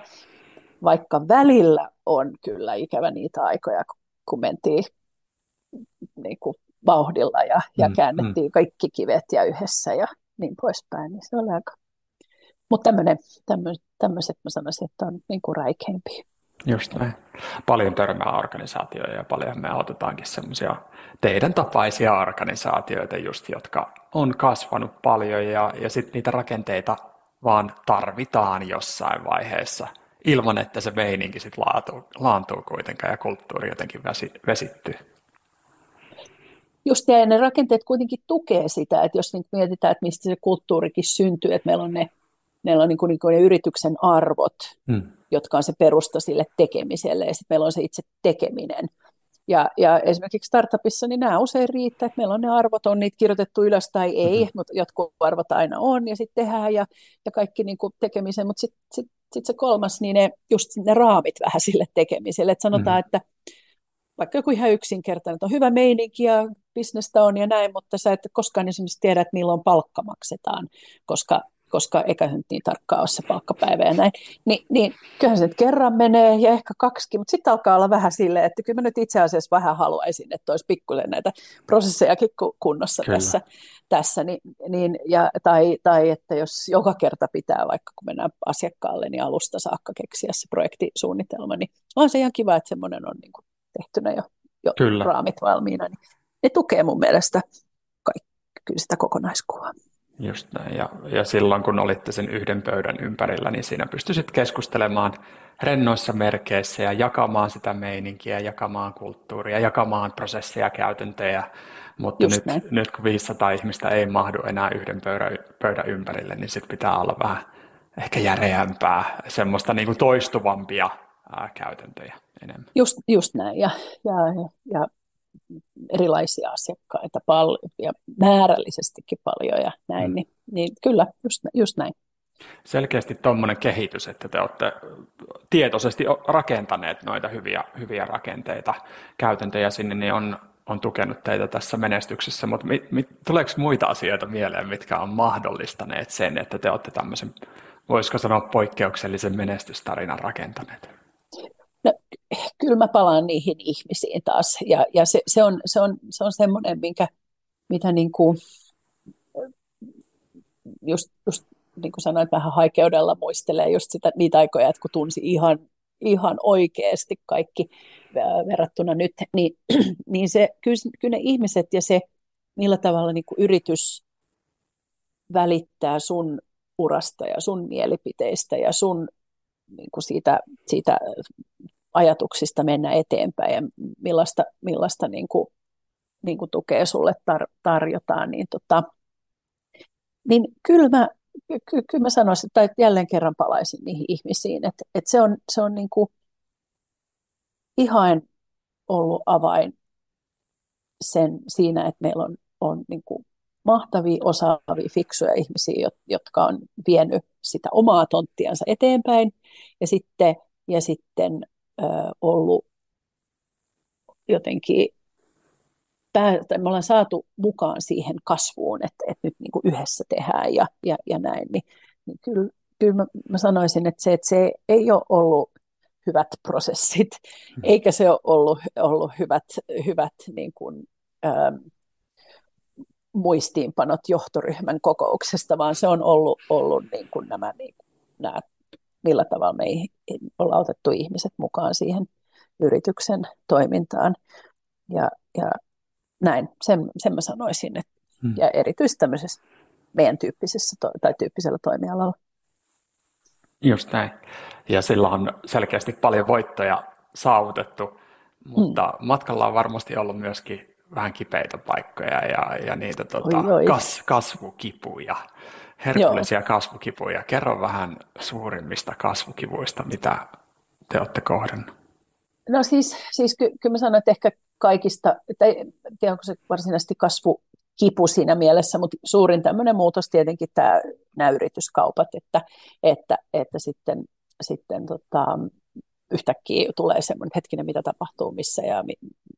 vaikka välillä on kyllä ikävä niitä aikoja, kun mentiin niin kuin vauhdilla ja, ja mm, käännettiin mm. kaikki kivet ja yhdessä ja niin poispäin, niin se oli aika... Mutta tämmöiset mä sanoisin, että on niin kuin räikeimpiä. Just näin. Paljon törmää organisaatioja ja paljon me autetaankin semmoisia teidän tapaisia organisaatioita just, jotka on kasvanut paljon ja, ja sitten niitä rakenteita vaan tarvitaan jossain vaiheessa ilman, että se meininki sitten laantuu, laantuu kuitenkaan ja kulttuuri jotenkin vesi, vesittyy. Just ja ne rakenteet kuitenkin tukee sitä, että jos mietitään, että mistä se kulttuurikin syntyy, että meillä on ne, meillä on niin kuin, niin kuin ne yrityksen arvot, hmm. jotka on se perusta sille tekemiselle ja sitten meillä on se itse tekeminen. Ja, ja esimerkiksi startupissa niin nämä usein riittää, että meillä on ne arvot, on niitä kirjoitettu ylös tai ei, mm-hmm. mutta jotkut arvot aina on ja sitten tehdään ja, ja kaikki niin kuin tekemisen, mutta sitten sit, sit se kolmas, niin ne, just ne raamit vähän sille tekemiselle, että sanotaan, mm-hmm. että vaikka joku ihan yksinkertainen, että on hyvä meininki ja bisnestä on ja näin, mutta sä et koskaan esimerkiksi tiedä, että milloin palkka maksetaan, koska koska eikä nyt niin tarkkaa ole se palkkapäivä ja näin, Ni, niin kyllähän se nyt kerran menee ja ehkä kaksikin, mutta sitten alkaa olla vähän silleen, että kyllä mä nyt itse asiassa vähän haluaisin, että olisi pikkuinen näitä prosessejakin kunnossa kyllä. tässä, tässä niin, niin, ja, tai, tai että jos joka kerta pitää, vaikka kun mennään asiakkaalle, niin alusta saakka keksiä se projektisuunnitelma, niin on se ihan kiva, että semmoinen on niin kuin tehtynä jo, jo kyllä. raamit valmiina, niin ne tukee mun mielestä kaikki, kyllä sitä kokonaiskuvaa. Just näin. Ja, ja silloin kun olitte sen yhden pöydän ympärillä, niin siinä pystyisit keskustelemaan rennoissa merkeissä ja jakamaan sitä meininkiä, jakamaan kulttuuria, jakamaan prosesseja ja käytäntöjä. Mutta nyt, nyt kun 500 ihmistä ei mahdu enää yhden pöydän, pöydän ympärille, niin sitten pitää olla vähän ehkä järeämpää, semmoista niin kuin toistuvampia ää, käytäntöjä enemmän. Just, just näin. Ja, ja, ja erilaisia asiakkaita paljon ja määrällisestikin paljon ja näin, mm. niin, niin kyllä, just, just näin. Selkeästi tuommoinen kehitys, että te olette tietoisesti rakentaneet noita hyviä, hyviä rakenteita, käytäntöjä sinne, niin on, on tukenut teitä tässä menestyksessä, mutta mit, mit, tuleeko muita asioita mieleen, mitkä on mahdollistaneet sen, että te olette tämmöisen, voisiko sanoa poikkeuksellisen menestystarinan rakentaneet? No, kyllä mä palaan niihin ihmisiin taas. Ja, ja se, se, on, se, on, se on semmoinen, minkä, mitä niin kuin, just, just niin kuin sanoin, vähän haikeudella muistelee just sitä, niitä aikoja, että kun tunsi ihan, ihan oikeasti kaikki verrattuna nyt, niin, niin se, kyllä, kyllä ne ihmiset ja se, millä tavalla niin kuin yritys välittää sun urasta ja sun mielipiteistä ja sun niin kuin siitä, siitä ajatuksista mennä eteenpäin ja millaista, millaista niin kuin, niin kuin tukea sulle tar- tarjotaan, niin, tota, niin kyllä mä, ky- kyllä mä sanoisin, tai jälleen kerran palaisin niihin ihmisiin, että, että se on, se on niin kuin ihan ollut avain sen, siinä, että meillä on, on niin kuin mahtavia, osaavia, fiksuja ihmisiä, jotka on vienyt sitä omaa tonttiansa eteenpäin. Ja sitten, ja sitten ollut jotenkin, tai me ollaan saatu mukaan siihen kasvuun, että, että nyt niin kuin yhdessä tehdään ja, ja, ja näin, niin, niin kyllä, kyllä mä, mä sanoisin, että se, että se ei ole ollut hyvät prosessit, mm. eikä se ole ollut, ollut hyvät, hyvät niin kuin, ähm, muistiinpanot johtoryhmän kokouksesta, vaan se on ollut, ollut niin kuin nämä, niin kuin, nämä millä tavalla me ei olla otettu ihmiset mukaan siihen yrityksen toimintaan. Ja, ja näin, sen, sen mä sanoisin. Että, hmm. Ja erityisesti tämmöisessä meidän tyyppisessä tai tyyppisellä toimialalla. Just näin. Ja sillä on selkeästi paljon voittoja saavutettu, mutta hmm. matkalla on varmasti ollut myöskin vähän kipeitä paikkoja ja, ja niitä tota, oi, oi. Kas, kasvukipuja herkullisia Joo. kasvukipuja. Kerro vähän suurimmista kasvukivuista, mitä te olette kohdannut. No siis, siis ky- kyllä mä sanon, että ehkä kaikista, tai tiedä onko se varsinaisesti kasvukipu siinä mielessä, mutta suurin tämmöinen muutos tietenkin tämä, nämä yrityskaupat, että, että, että sitten, sitten tota, yhtäkkiä tulee semmoinen hetkinen, mitä tapahtuu, missä ja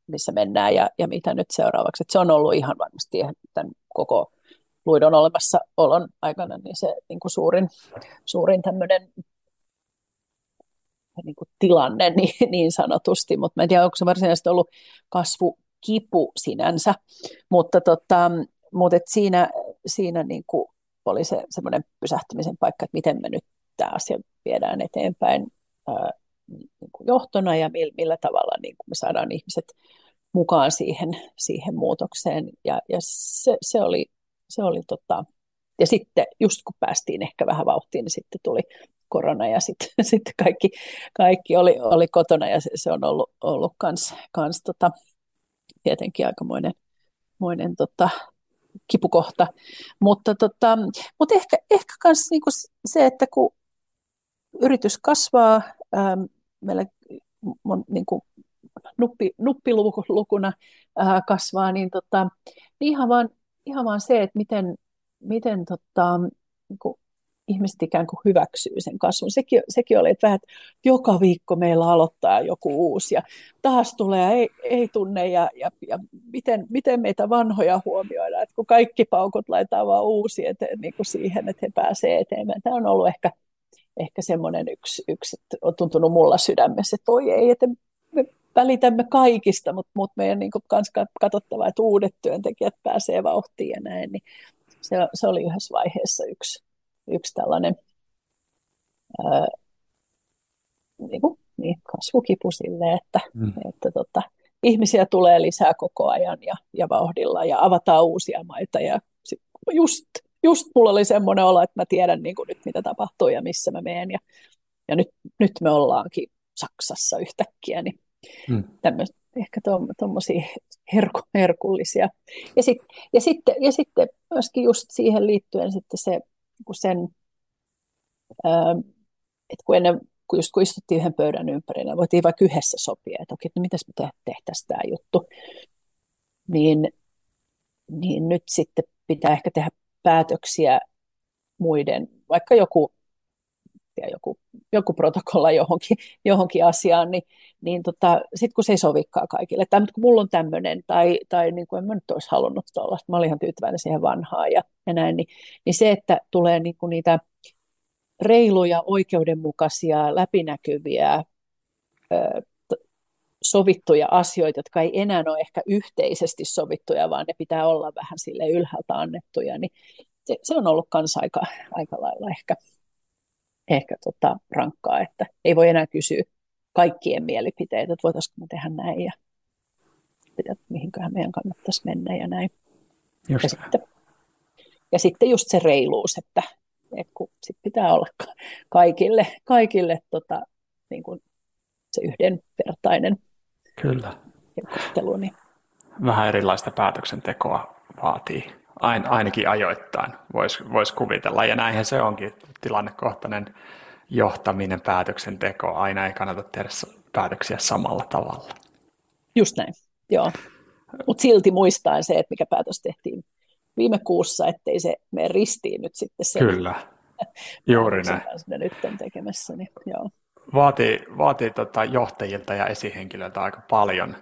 missä mennään ja, ja mitä nyt seuraavaksi. Että se on ollut ihan varmasti tämän koko luidon olemassaolon aikana niin se niin kuin suurin, suurin tämmöinen niin kuin tilanne niin, niin sanotusti, mutta en tiedä, onko se varsinaisesti ollut kasvukipu sinänsä, mutta, tota, mutta et siinä, siinä niin kuin oli se semmoinen pysähtymisen paikka, että miten me nyt tämä asia viedään eteenpäin ää, niin kuin johtona ja millä, millä tavalla niin kuin me saadaan ihmiset mukaan siihen, siihen muutokseen. Ja, ja se, se oli se oli tota, ja sitten just kun päästiin ehkä vähän vauhtiin, niin sitten tuli korona ja sitten, sitten kaikki, kaikki oli, oli kotona ja se, se on ollut, ollut kans, kans tota, tietenkin aikamoinen moinen, tota, kipukohta. Mutta, tota, mutta ehkä, ehkä kans niinku se, että kun yritys kasvaa, ää, meillä mon, niinku, nuppi, nuppilukuna ää, kasvaa, niin, tota, niin ihan, vaan, ihan vaan se, että miten, miten tota, niin kuin ihmiset ikään kuin hyväksyy sen kasvun. Sekin, sekin oli, että vähän, että joka viikko meillä aloittaa joku uusi ja taas tulee ei, ei tunne ja, ja, ja miten, miten meitä vanhoja huomioidaan, että kun kaikki paukut laitetaan vaan uusi eteen, niin kuin siihen, että he pääsevät eteenpäin. Tämä on ollut ehkä, ehkä semmoinen yksi, yksi, että on tuntunut mulla sydämessä, että oi ei, että me välitämme kaikista, mutta, mutta meidän niin kuin kans katsottava, että uudet työntekijät pääsee vauhtiin ja näin, niin se, se oli yhdessä vaiheessa yksi, yksi tällainen ää, niin kuin, niin, kasvukipu sille, että, mm. että tota, ihmisiä tulee lisää koko ajan ja, ja vauhdilla ja avataan uusia maita ja sit just, just mulla oli semmoinen olo, että mä tiedän niin kuin nyt mitä tapahtuu ja missä mä menen ja, ja nyt, nyt me ollaankin Saksassa yhtäkkiä, niin mm. tämmöistä ehkä tuommoisia herku, herkullisia. Ja, sit, ja, sitten, ja sitten myöskin just siihen liittyen sitten se sen, ähm, että kun ennen kun just kun istuttiin yhden pöydän ympärillä, voitiin vaikka yhdessä sopia, että okei, no mitäs me tehtäisiin tämä juttu, niin, niin nyt sitten pitää ehkä tehdä päätöksiä muiden, vaikka joku, joku, joku protokolla johonkin, johonkin asiaan, niin, niin tota, sitten kun se ei sovikaan kaikille, tai kun mulla on tämmöinen, tai, tai niin kuin en mä nyt olisi halunnut olla, mä olin ihan tyytyväinen siihen vanhaan ja, ja näin, niin, niin se, että tulee niin kuin niitä reiluja, oikeudenmukaisia, läpinäkyviä, sovittuja asioita, jotka ei enää ole ehkä yhteisesti sovittuja, vaan ne pitää olla vähän sille ylhäältä annettuja, niin se, se on ollut myös aika, aika lailla ehkä, ehkä tota rankkaa, että ei voi enää kysyä kaikkien mielipiteitä, että voitaisiinko me tehdä näin ja mihinköhän meidän kannattaisi mennä ja näin. Just ja, sitten, ja sitten just se reiluus, että, että kun sit pitää olla kaikille, kaikille tota, niin kuin se yhdenvertainen Kyllä. kohtelu. Niin. Vähän erilaista päätöksentekoa vaatii, Ain, ainakin ajoittain, voisi vois kuvitella. Ja näinhän se onkin tilannekohtainen johtaminen, päätöksenteko, aina ei kannata tehdä päätöksiä samalla tavalla. Just näin, joo. Mutta silti muistaen se, että mikä päätös tehtiin viime kuussa, ettei se mene ristiin nyt sitten se. Kyllä, juuri näin. Nyt on tekemässä, niin joo. Vaatii, vaatii tota johtajilta ja esihenkilöiltä aika paljon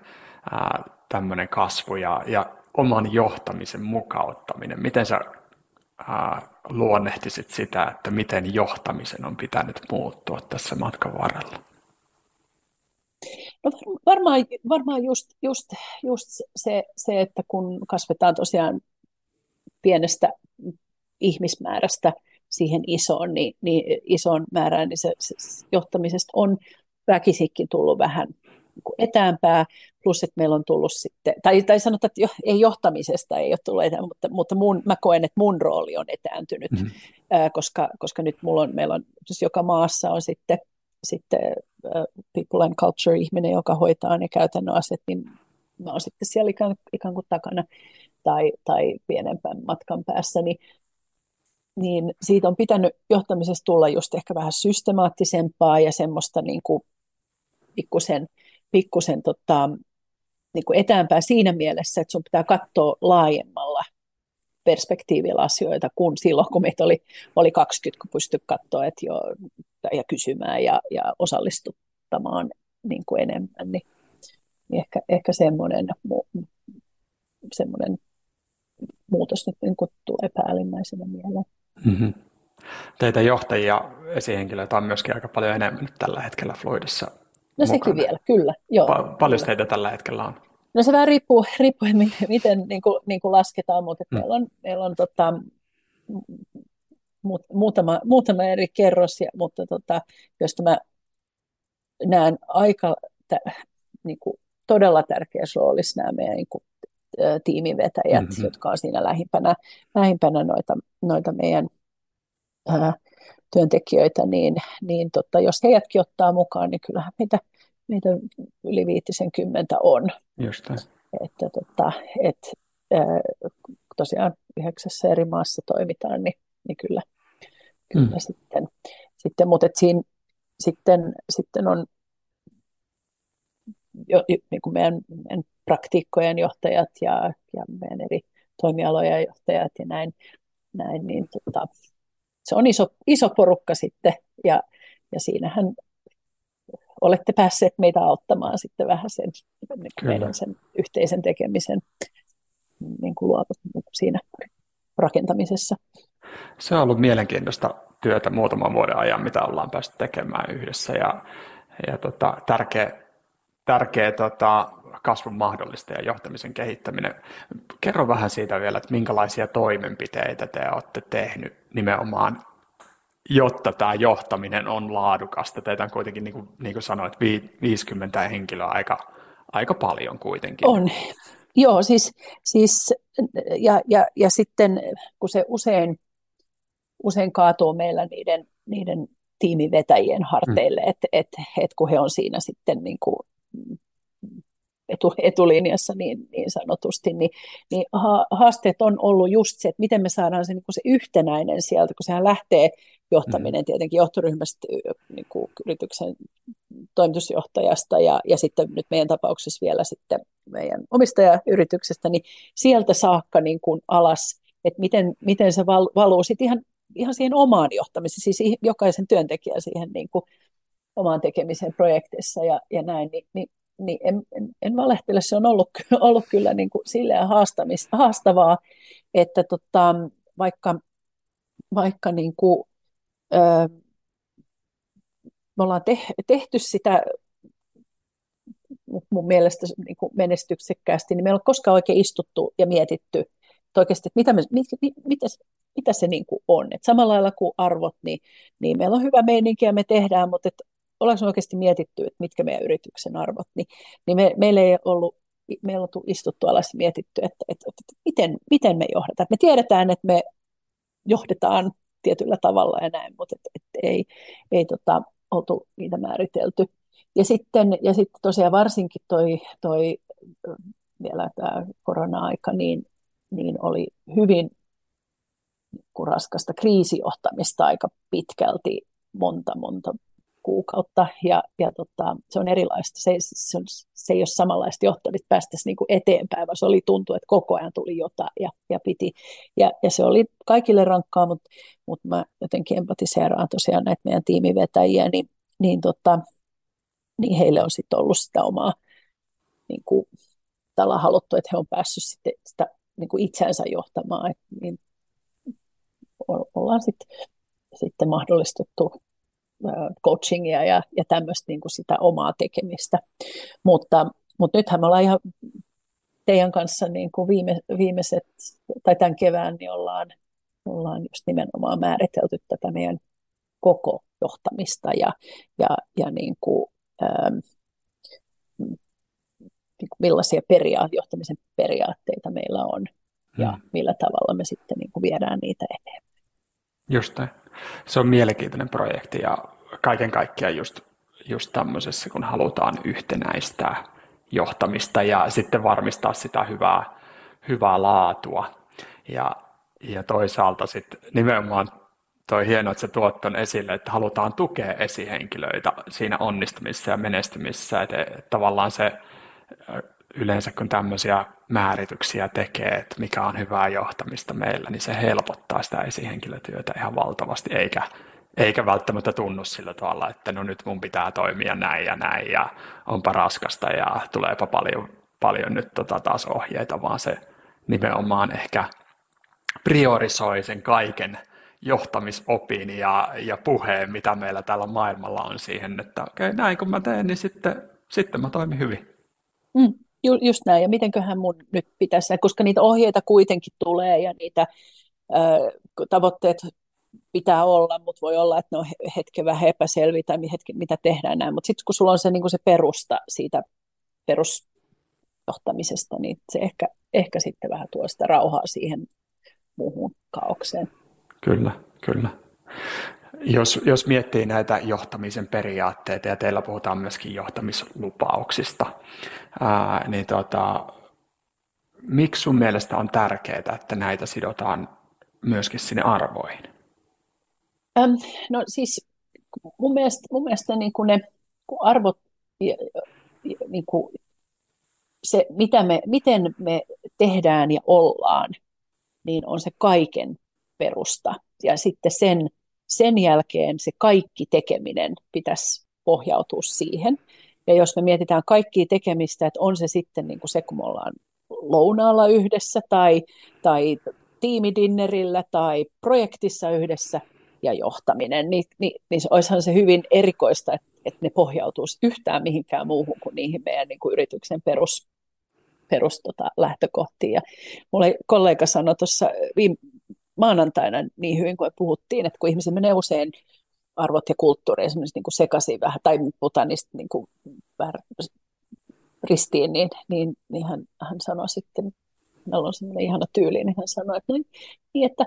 tämmöinen kasvu ja, ja oman johtamisen mukauttaminen. Miten sä ää, luonnehtisit sitä, että miten johtamisen on pitänyt muuttua tässä matkan varrella? No varmaan, varmaan just, just, just se, se, että kun kasvetaan tosiaan pienestä ihmismäärästä siihen isoon, niin, niin isoon määrään, niin se, se johtamisesta on väkisikin tullut vähän etäämpää, plus että meillä on tullut sitten, tai, tai sanotaan, että jo, ei johtamisesta ei ole tullut etään, mutta, mutta mun, mä koen, että mun rooli on etääntynyt, mm-hmm. ää, koska, koska nyt mulla on, meillä on, siis joka maassa on sitten, sitten uh, people and culture-ihminen, joka hoitaa ne käytännön asiat, niin mä oon sitten siellä ikään, ikään kuin takana tai, tai pienempän matkan päässä, niin, niin siitä on pitänyt johtamisesta tulla just ehkä vähän systemaattisempaa ja semmoista niin kuin pikkusen, pikkusen tota, niin etäämpää siinä mielessä, että sun pitää katsoa laajemmalla perspektiivillä asioita kuin silloin, kun meitä oli, oli 20, kun pystyi katsoa että jo, ja kysymään ja, ja osallistuttamaan niin kuin enemmän, niin, niin ehkä, ehkä semmoinen, semmoinen muutos nyt niin kuin tulee päällimmäisenä mieleen. Mm-hmm. Teitä johtajia, esihenkilöitä on myöskin aika paljon enemmän nyt tällä hetkellä Floydissa. No mukana. sekin vielä, kyllä. Joo, pa- paljon teitä tällä hetkellä on? No se vähän riippuu, riippuu miten, miten niin kuin, niin kuin lasketaan, mutta mm. meillä on, meillä on tota, muutama, muutama eri kerros, ja, mutta tota, jos mä näen aika tä, niin kuin, todella tärkeässä roolissa nämä meidän niin kuin, tiimivetäjät, mm-hmm. jotka on siinä lähimpänä, lähimpänä noita, noita meidän ää, työntekijöitä, niin, niin tota, jos heidätkin ottaa mukaan, niin kyllähän meitä, meitä yli viitisen kymmentä on. Just että, tota, et, tosiaan yhdeksässä eri maassa toimitaan, niin, niin kyllä, kyllä mm. sitten, sitten, mutta siinä sitten, sitten on jo, niin kuin meidän, meidän praktiikkojen johtajat ja, ja meidän eri toimialojen johtajat ja näin, näin niin tota, se on iso, iso porukka sitten ja, ja siinähän olette päässeet meitä auttamaan sitten vähän sen, niin meidän sen yhteisen tekemisen niin kuin luovut, niin kuin siinä rakentamisessa. Se on ollut mielenkiintoista työtä muutaman vuoden ajan, mitä ollaan päästy tekemään yhdessä ja, ja tota, tärkeä, tärkeä tota, kasvun mahdollista ja johtamisen kehittäminen. Kerro vähän siitä vielä, että minkälaisia toimenpiteitä te olette tehnyt nimenomaan, jotta tämä johtaminen on laadukasta. Teitä on kuitenkin, niin kuin, niin kuin sanoit, 50 henkilöä aika, aika paljon kuitenkin. On. Joo, siis, siis ja, ja, ja sitten kun se usein, usein kaatuu meillä niiden, niiden tiimivetäjien harteille, mm. että et, et kun he on siinä sitten niin kuin etu, etulinjassa niin, niin sanotusti, niin, niin haasteet on ollut just se, että miten me saadaan se, niin kuin se yhtenäinen sieltä, kun sehän lähtee johtaminen mm. tietenkin johtoryhmästä niin kuin yrityksen toimitusjohtajasta ja, ja sitten nyt meidän tapauksessa vielä sitten meidän omistajayrityksestä, niin sieltä saakka niin kuin alas, että miten, miten se val, valuu sitten ihan, ihan siihen omaan johtamiseen, siis jokaisen työntekijän siihen niin kuin omaan tekemiseen projektissa ja, ja näin, niin, niin, niin en, en, en valehtele, se on ollut, ollut kyllä niin kuin silleen haastavaa, että tota, vaikka, vaikka niin kuin, me ollaan te, tehty sitä mun mielestä niin menestyksekkäästi, niin meillä on koskaan oikein istuttu ja mietitty, että oikeasti, että mitä, me, mit, mit, mitä, mitä se niin kuin on. Et samalla lailla kuin arvot, niin, niin meillä on hyvä meininki ja me tehdään, mutta et ollaanko me oikeasti mietitty, että mitkä meidän yrityksen arvot, niin, niin me, meillä ei ollut meillä on istuttu alas mietitty, että, että, että, että miten, miten me johdetaan. Me tiedetään, että me johdetaan tietyllä tavalla ja näin, mutta että, että ei, ei tota, oltu niitä määritelty. Ja sitten, ja sitten tosiaan varsinkin toi, toi vielä tämä korona-aika, niin, niin oli hyvin raskasta kriisijohtamista aika pitkälti monta, monta kuukautta ja, ja tota, se on erilaista. Se, se, on, se ei ole samanlaista johtamista päästäisiin niin eteenpäin, vaan se oli tuntuu, että koko ajan tuli jotain ja, ja piti. Ja, ja se oli kaikille rankkaa, mutta, mutta mä jotenkin empatiseeraan tosiaan näitä meidän tiimivetäjiä, niin, niin, tota, niin heille on sitten ollut sitä omaa niin kuin, haluttu, että he on päässyt sitten sitä niin kuin itseänsä johtamaan. Et, niin ollaan sitten sitten mahdollistettu coachingia ja, ja tämmöistä niin kuin sitä omaa tekemistä. Mutta, mutta nythän me ollaan ihan teidän kanssa niin kuin viime, viimeiset, tai tämän kevään, niin ollaan, ollaan just nimenomaan määritelty tätä meidän koko johtamista ja, ja, ja niin kuin, ähm, niin kuin millaisia peria- johtamisen periaatteita meillä on ja hmm. millä tavalla me sitten niin kuin viedään niitä eteenpäin. Just näin. Se on mielenkiintoinen projekti ja kaiken kaikkiaan just, just tämmöisessä, kun halutaan yhtenäistää johtamista ja sitten varmistaa sitä hyvää, hyvää laatua. Ja, ja toisaalta sitten nimenomaan toi hieno, että se tuot ton esille, että halutaan tukea esihenkilöitä siinä onnistumisessa ja menestymisessä, että tavallaan se yleensä kun tämmöisiä määrityksiä tekee, että mikä on hyvää johtamista meillä, niin se helpottaa sitä esihenkilötyötä ihan valtavasti, eikä, eikä välttämättä tunnu sillä tavalla, että no nyt mun pitää toimia näin ja näin ja onpa raskasta ja tuleepa paljon, paljon nyt tota taas ohjeita, vaan se nimenomaan ehkä priorisoi sen kaiken johtamisopin ja, ja puheen, mitä meillä täällä maailmalla on siihen, että okei, okay, näin kun mä teen, niin sitten, sitten mä toimin hyvin. Mm. Ju, just näin, ja mitenköhän mun nyt pitäisi, koska niitä ohjeita kuitenkin tulee ja niitä ö, tavoitteet pitää olla, mutta voi olla, että ne on hetken vähän epäselviä tai mitä tehdään näin, mutta sitten kun sulla on se, niin se perusta siitä perusjohtamisesta, niin se ehkä, ehkä sitten vähän tuo sitä rauhaa siihen muuhun kaaukseen. Kyllä, kyllä. Jos, jos miettii näitä johtamisen periaatteita, ja teillä puhutaan myöskin johtamislupauksista, ää, niin tota, miksi sun mielestä on tärkeää, että näitä sidotaan myöskin sinne arvoihin? Ähm, no siis mun mielestä, mun mielestä niin kuin ne kun arvot niin kuin, se, mitä me, miten me tehdään ja ollaan, niin on se kaiken perusta. Ja sitten sen, sen jälkeen se kaikki tekeminen pitäisi pohjautua siihen. Ja jos me mietitään kaikkia tekemistä, että on se sitten niin kuin se, kun me ollaan lounaalla yhdessä tai, tai tiimidinnerillä tai projektissa yhdessä ja johtaminen, niin, niin, niin olisihan se hyvin erikoista, että, että ne pohjautuisi yhtään mihinkään muuhun kuin niihin meidän niin kuin yrityksen perus, perus tota, lähtökohtiin. Ja mulle kollega sanoi tuossa viime maanantaina niin hyvin, kuin puhuttiin, että kun ihmiset menee usein arvot ja kulttuuri esimerkiksi niin kuin sekaisin vähän, tai puhutaan niistä niin kuin ristiin, niin, niin, niin hän, hän sanoi sitten, meillä on semmoinen ihana tyyli, niin hän sanoi, että, niin, että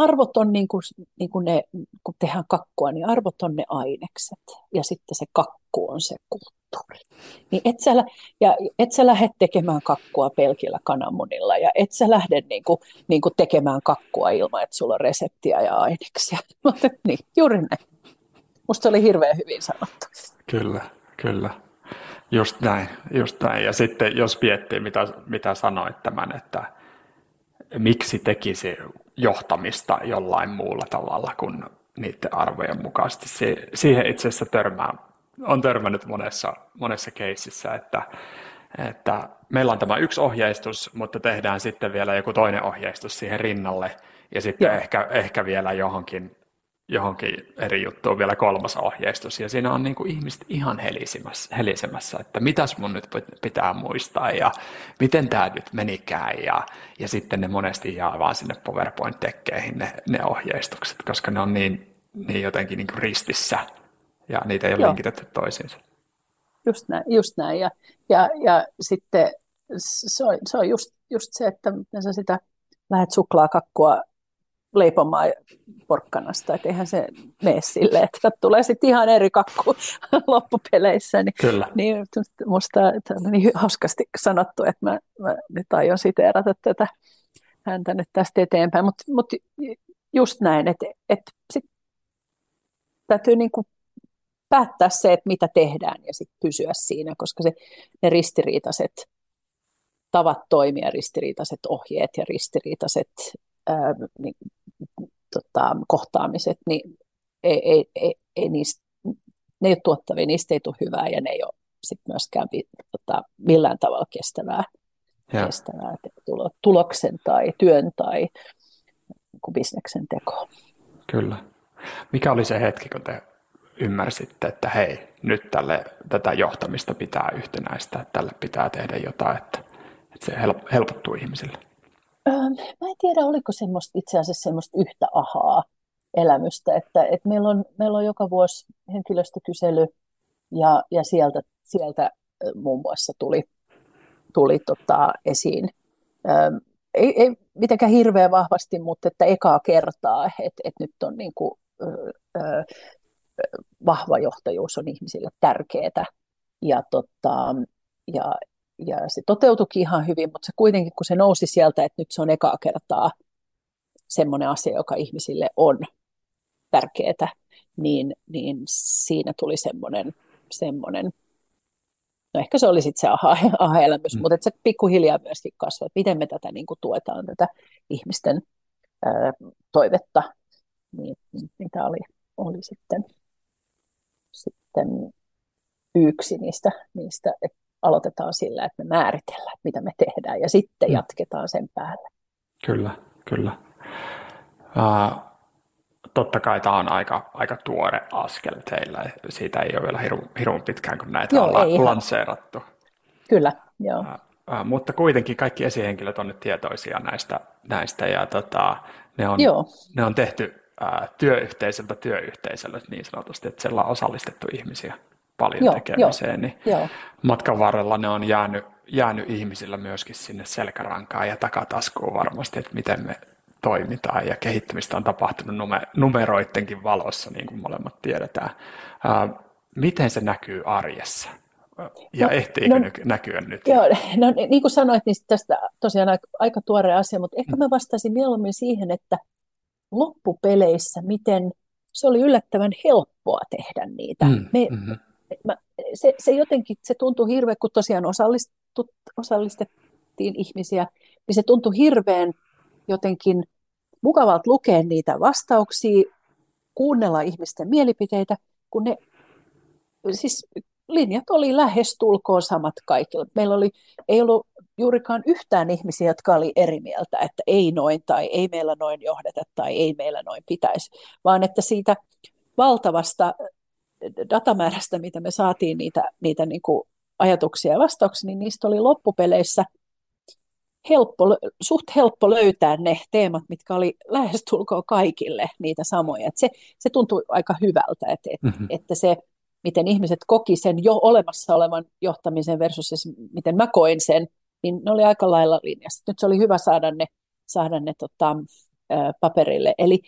arvot on niin kuin, niin kuin ne, kun tehdään kakkua, niin arvot on ne ainekset ja sitten se kakku on se kulttuuri. Niin et sä, ja et sä lähde tekemään kakkua pelkillä kananmunilla ja et sä lähde niin kuin, niin kuin tekemään kakkua ilman, että sulla on reseptiä ja aineksia. niin, juuri näin. Musta oli hirveän hyvin sanottu. Kyllä, kyllä. Just näin, just näin. Ja sitten jos miettii, mitä, mitä sanoit tämän, että miksi tekisi johtamista jollain muulla tavalla kuin niiden arvojen mukaisesti. siihen itse asiassa törmää, on törmännyt monessa, monessa keississä, että, että meillä on tämä yksi ohjeistus, mutta tehdään sitten vielä joku toinen ohjeistus siihen rinnalle ja sitten ehkä, ehkä vielä johonkin johonkin eri juttuun vielä kolmas ohjeistus, ja siinä on niin kuin ihmiset ihan helisemässä, helisemässä, että mitäs mun nyt pitää muistaa, ja miten tämä nyt menikään, ja, ja sitten ne monesti jää vaan sinne PowerPoint-tekkeihin ne, ne ohjeistukset, koska ne on niin, niin jotenkin niin kuin ristissä, ja niitä ei ole Joo. linkitetty toisiinsa. Just näin, just näin. Ja, ja, ja sitten se on, se on just, just se, että sä sitä lähdet suklaakakkua leipomaan porkkanasta, että eihän se mene silleen, että tulee sitten ihan eri kakku loppupeleissä. Niin, Kyllä. Niin musta on niin hauskasti sanottu, että mä, mä nyt aion siteerata tätä häntä nyt tästä eteenpäin, mutta mut just näin, että, että sit täytyy niin kuin päättää se, että mitä tehdään ja sitten pysyä siinä, koska se, ne ristiriitaiset tavat toimia, ristiriitaiset ohjeet ja ristiriitaiset ää, niin, tota, kohtaamiset, niin ei, ei, ei, ei niistä, ne ei ole tuottavia, niistä ei tule hyvää ja ne ei ole sit myöskään tota, millään tavalla kestävää, ja. kestävää tuloksen tai työn tai niin bisneksen tekoa. Kyllä. Mikä oli se hetki, kun te ymmärsitte, että hei, nyt tälle, tätä johtamista pitää yhtenäistä, että tälle pitää tehdä jotain, että, että se helpottuu ihmisille? Mä en tiedä, oliko semmoista, itse asiassa semmoista yhtä ahaa elämystä, että, että meillä, on, meillä on joka vuosi henkilöstökysely ja, ja sieltä, sieltä muun muassa tuli, tuli tota esiin. Ei, ei mitenkään hirveän vahvasti, mutta että ekaa kertaa, että, että nyt on niin kuin, vahva johtajuus on ihmisille tärkeää. Ja, tota, ja, ja se toteutuikin ihan hyvin, mutta se kuitenkin, kun se nousi sieltä, että nyt se on ekaa kertaa semmoinen asia, joka ihmisille on tärkeää, niin, niin siinä tuli semmoinen, semmoinen no ehkä se oli sitten se aha, aha-elämys, mm. mutta että se pikkuhiljaa myöskin kasvoi, että miten me tätä niin kuin tuetaan, tätä ihmisten ää, toivetta, niin, niin, tämä oli, oli sitten, sitten yksi niistä, niistä että aloitetaan sillä, että me määritellään, mitä me tehdään, ja sitten mm. jatketaan sen päälle. Kyllä, kyllä. Uh, totta kai tämä on aika, aika tuore askel teillä. Siitä ei ole vielä hirveän pitkään, kun näitä joo, on lanseerattu. Kyllä, joo. Uh, uh, mutta kuitenkin kaikki esihenkilöt on nyt tietoisia näistä, näistä ja tota, ne, on, ne on tehty uh, työyhteisöltä työyhteisölle niin sanotusti, että siellä on osallistettu ihmisiä paljon joo, tekemiseen, jo, niin joo. matkan varrella ne on jäänyt, jäänyt ihmisillä myöskin sinne selkärankaan ja takataskuun varmasti, että miten me toimitaan ja kehittymistä on tapahtunut numeroidenkin valossa, niin kuin molemmat tiedetään. miten se näkyy arjessa? Ja no, ehtiikö no, näkyä nyt? Joo, no, niin kuin sanoit, niin tästä tosiaan aika, aika tuore asia, mutta ehkä mä vastaisin mieluummin siihen, että loppupeleissä, miten se oli yllättävän helppoa tehdä niitä. Mm, me, mm-hmm mä, se, se jotenkin, se tuntui hirveän, kun tosiaan osallistettiin ihmisiä, niin se tuntui hirveän jotenkin mukavalta lukea niitä vastauksia, kuunnella ihmisten mielipiteitä, kun ne, siis linjat oli lähestulkoon samat kaikilla. Meillä oli, ei ollut juurikaan yhtään ihmisiä, jotka oli eri mieltä, että ei noin tai ei meillä noin johdeta tai ei meillä noin pitäisi, vaan että siitä valtavasta datamäärästä, mitä me saatiin niitä, niitä niin kuin ajatuksia ja vastauksia, niin niistä oli loppupeleissä helppo, suht helppo löytää ne teemat, mitkä oli lähestulkoon kaikille niitä samoja. Et se, se tuntui aika hyvältä, että, et, mm-hmm. että se, miten ihmiset koki sen jo olemassa olevan johtamisen versus se, miten mä koin sen, niin ne oli aika lailla linjassa. Nyt se oli hyvä saada ne, saada ne tota, paperille. Eli,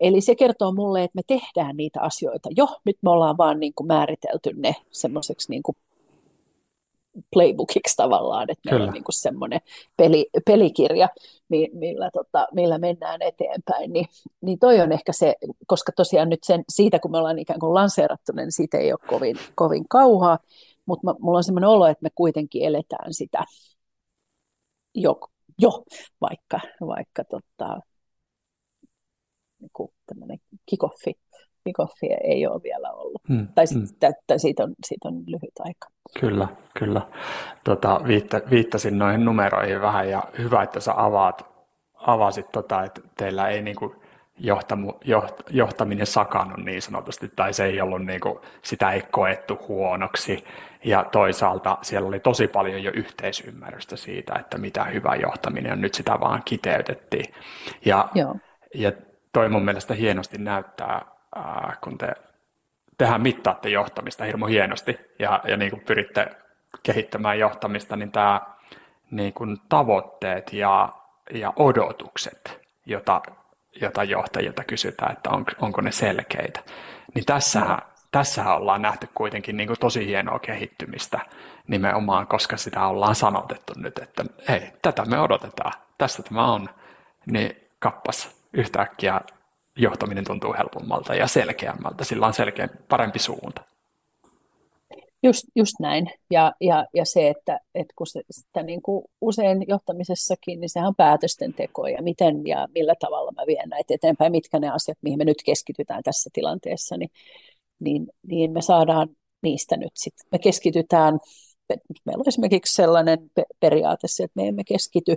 eli se kertoo mulle, että me tehdään niitä asioita. Jo. Nyt me ollaan vaan niin kuin määritelty ne semmoiseksi niin kuin playbookiksi tavallaan, että meillä on niin semmoinen peli, pelikirja, millä, tota, millä mennään eteenpäin, niin, niin toi on ehkä se, koska tosiaan nyt sen, siitä kun me ollaan ikään kuin lanseerattu, niin siitä ei ole kovin, kovin kauhaa, mutta mulla on semmoinen olo, että me kuitenkin eletään sitä jo, jo vaikka, vaikka tota, niin kuin kikoffi, kikoffi ei ole vielä ollut. Hmm. Tai, hmm. tai siitä, on, siitä on lyhyt aika. Kyllä, kyllä. Tota, viitta, viittasin noihin numeroihin vähän ja hyvä, että sä avaat, avasit, tota, että teillä ei niinku johtamu, joht, johtaminen sakannut niin sanotusti, tai se ei ollut niinku, sitä ei koettu huonoksi. Ja toisaalta siellä oli tosi paljon jo yhteisymmärrystä siitä, että mitä hyvä johtaminen on, nyt sitä vaan kiteytettiin. Ja, Joo. ja toi mun mielestä hienosti näyttää, kun te tehän mittaatte johtamista hirmu hienosti ja, ja niin kuin pyritte kehittämään johtamista, niin tämä niin kuin tavoitteet ja, ja odotukset, jota, jota johtajilta kysytään, että on, onko ne selkeitä, niin tässähän, tässähän ollaan nähty kuitenkin niin kuin tosi hienoa kehittymistä nimenomaan, koska sitä ollaan sanotettu nyt, että hei, tätä me odotetaan, tästä tämä on, niin kappas yhtäkkiä johtaminen tuntuu helpommalta ja selkeämmältä, sillä on selkeä parempi suunta. Just, just näin. Ja, ja, ja se, että, että kun se, sitä niin kuin usein johtamisessakin, niin sehän on päätösten teko ja miten ja millä tavalla mä vien näitä eteenpäin, mitkä ne asiat, mihin me nyt keskitytään tässä tilanteessa, niin, niin, niin me saadaan niistä nyt sitten. Me keskitytään, meillä on esimerkiksi sellainen periaate, että me emme keskity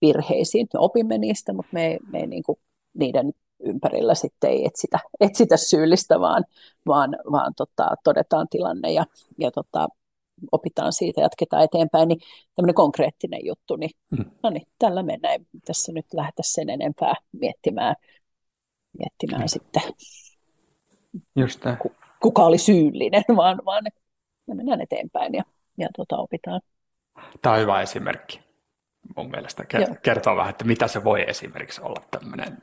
virheisiin. Me opimme niistä, mutta me me ei niin kuin niiden ympärillä sitten ei etsitä, etsitä syyllistä, vaan, vaan, vaan tota, todetaan tilanne ja, ja tota, opitaan siitä, jatketaan eteenpäin, niin tämmöinen konkreettinen juttu, niin mm. no niin, tällä mennään, ei tässä nyt lähdetä sen enempää miettimään, miettimään mm. sitten, Just kuka oli syyllinen, vaan, vaan me mennään eteenpäin ja, ja tota, opitaan. Tämä on hyvä esimerkki mun mielestä kertoo vähän, että mitä se voi esimerkiksi olla tämmöinen,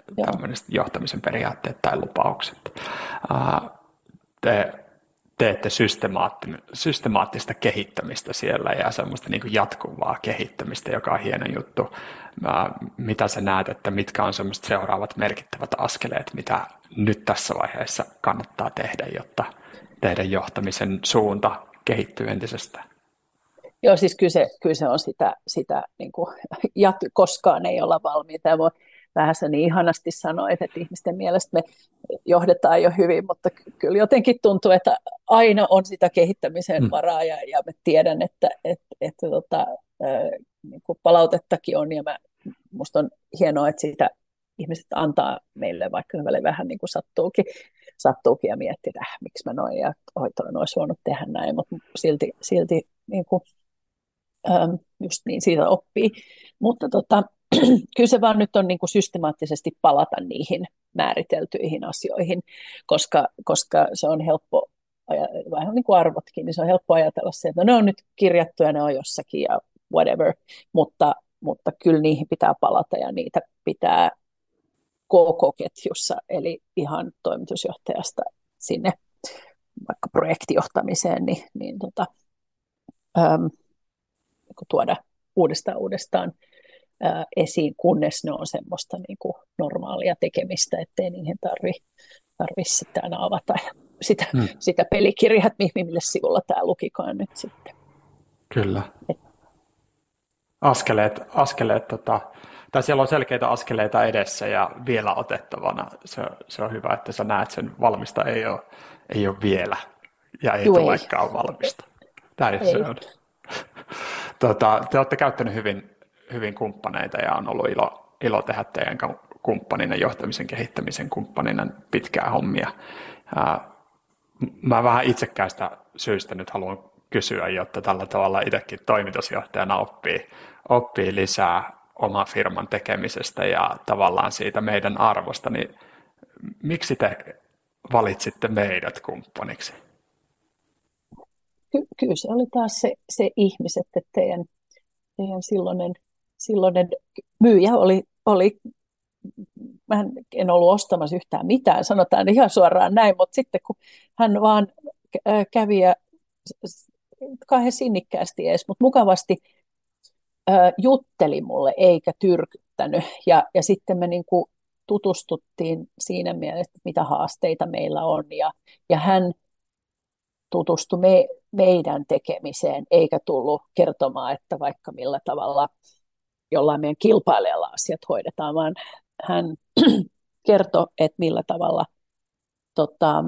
johtamisen periaatteet tai lupaukset. Te teette systemaattista kehittämistä siellä ja semmoista niin jatkuvaa kehittämistä, joka on hieno juttu. Mitä sä näet, että mitkä on semmoiset seuraavat merkittävät askeleet, mitä nyt tässä vaiheessa kannattaa tehdä, jotta teidän johtamisen suunta kehittyy entisestään? Joo, siis kyse, kyse on sitä, sitä niin kuin, jat, koskaan ei olla valmiita. Ja voi vähän niin ihanasti sanoa, että ihmisten mielestä me johdetaan jo hyvin, mutta kyllä jotenkin tuntuu, että aina on sitä kehittämisen mm. varaa ja, ja mä tiedän, että, että, että tota, niin kuin palautettakin on ja mä, musta on hienoa, että sitä ihmiset antaa meille, vaikka välillä vähän niin kuin sattuukin, sattuukin ja miettii, että äh, miksi mä noin ja oi, toi olisi voinut tehdä näin, mutta silti, silti niin kuin just niin, siitä oppii. Mutta tota, kyllä se vaan nyt on niin kuin systemaattisesti palata niihin määriteltyihin asioihin, koska, koska se on helppo, vähän niin kuin arvotkin, niin se on helppo ajatella se, että no, ne on nyt kirjattu ja ne on jossakin ja whatever, mutta, mutta kyllä niihin pitää palata ja niitä pitää koko ketjussa, eli ihan toimitusjohtajasta sinne vaikka projektijohtamiseen, niin, niin tota, tuoda uudestaan uudestaan ää, esiin, kunnes ne on semmoista niin kuin normaalia tekemistä, ettei niihin tarvi, tarvi sitten aina avata sitä, hmm. sitä pelikirjaa, että mille sivulla tämä lukikaan nyt sitten. Kyllä. Et. Askeleet, askeleet tota, tai siellä on selkeitä askeleita edessä ja vielä otettavana. Se, se on hyvä, että sä näet sen valmista ei ole, ei ole vielä ja ei Juu, tulekaan valmista. Näin ei. se on. Tota, te olette käyttäneet hyvin, hyvin kumppaneita ja on ollut ilo, ilo tehdä teidän kumppanina, johtamisen kehittämisen kumppanina pitkää hommia. Mä vähän itsekäistä syystä nyt haluan kysyä, jotta tällä tavalla itsekin toimitusjohtajana oppii, oppii lisää oma firman tekemisestä ja tavallaan siitä meidän arvosta, niin miksi te valitsitte meidät kumppaniksi? Ky- kyllä se oli taas se, se ihmiset, että teidän, teidän silloinen, silloinen myyjä oli, oli mä en ollut ostamassa yhtään mitään, sanotaan ihan suoraan näin, mutta sitten kun hän vaan kävi ja kauhean sinnikkäästi edes, mutta mukavasti jutteli mulle eikä tyrkyttänyt. Ja, ja sitten me niin kuin tutustuttiin siinä mielessä, mitä haasteita meillä on. Ja, ja hän tutustui me, meidän tekemiseen, eikä tullut kertomaan, että vaikka millä tavalla jollain meidän kilpailijalla asiat hoidetaan, vaan hän kertoi, että millä tavalla tota,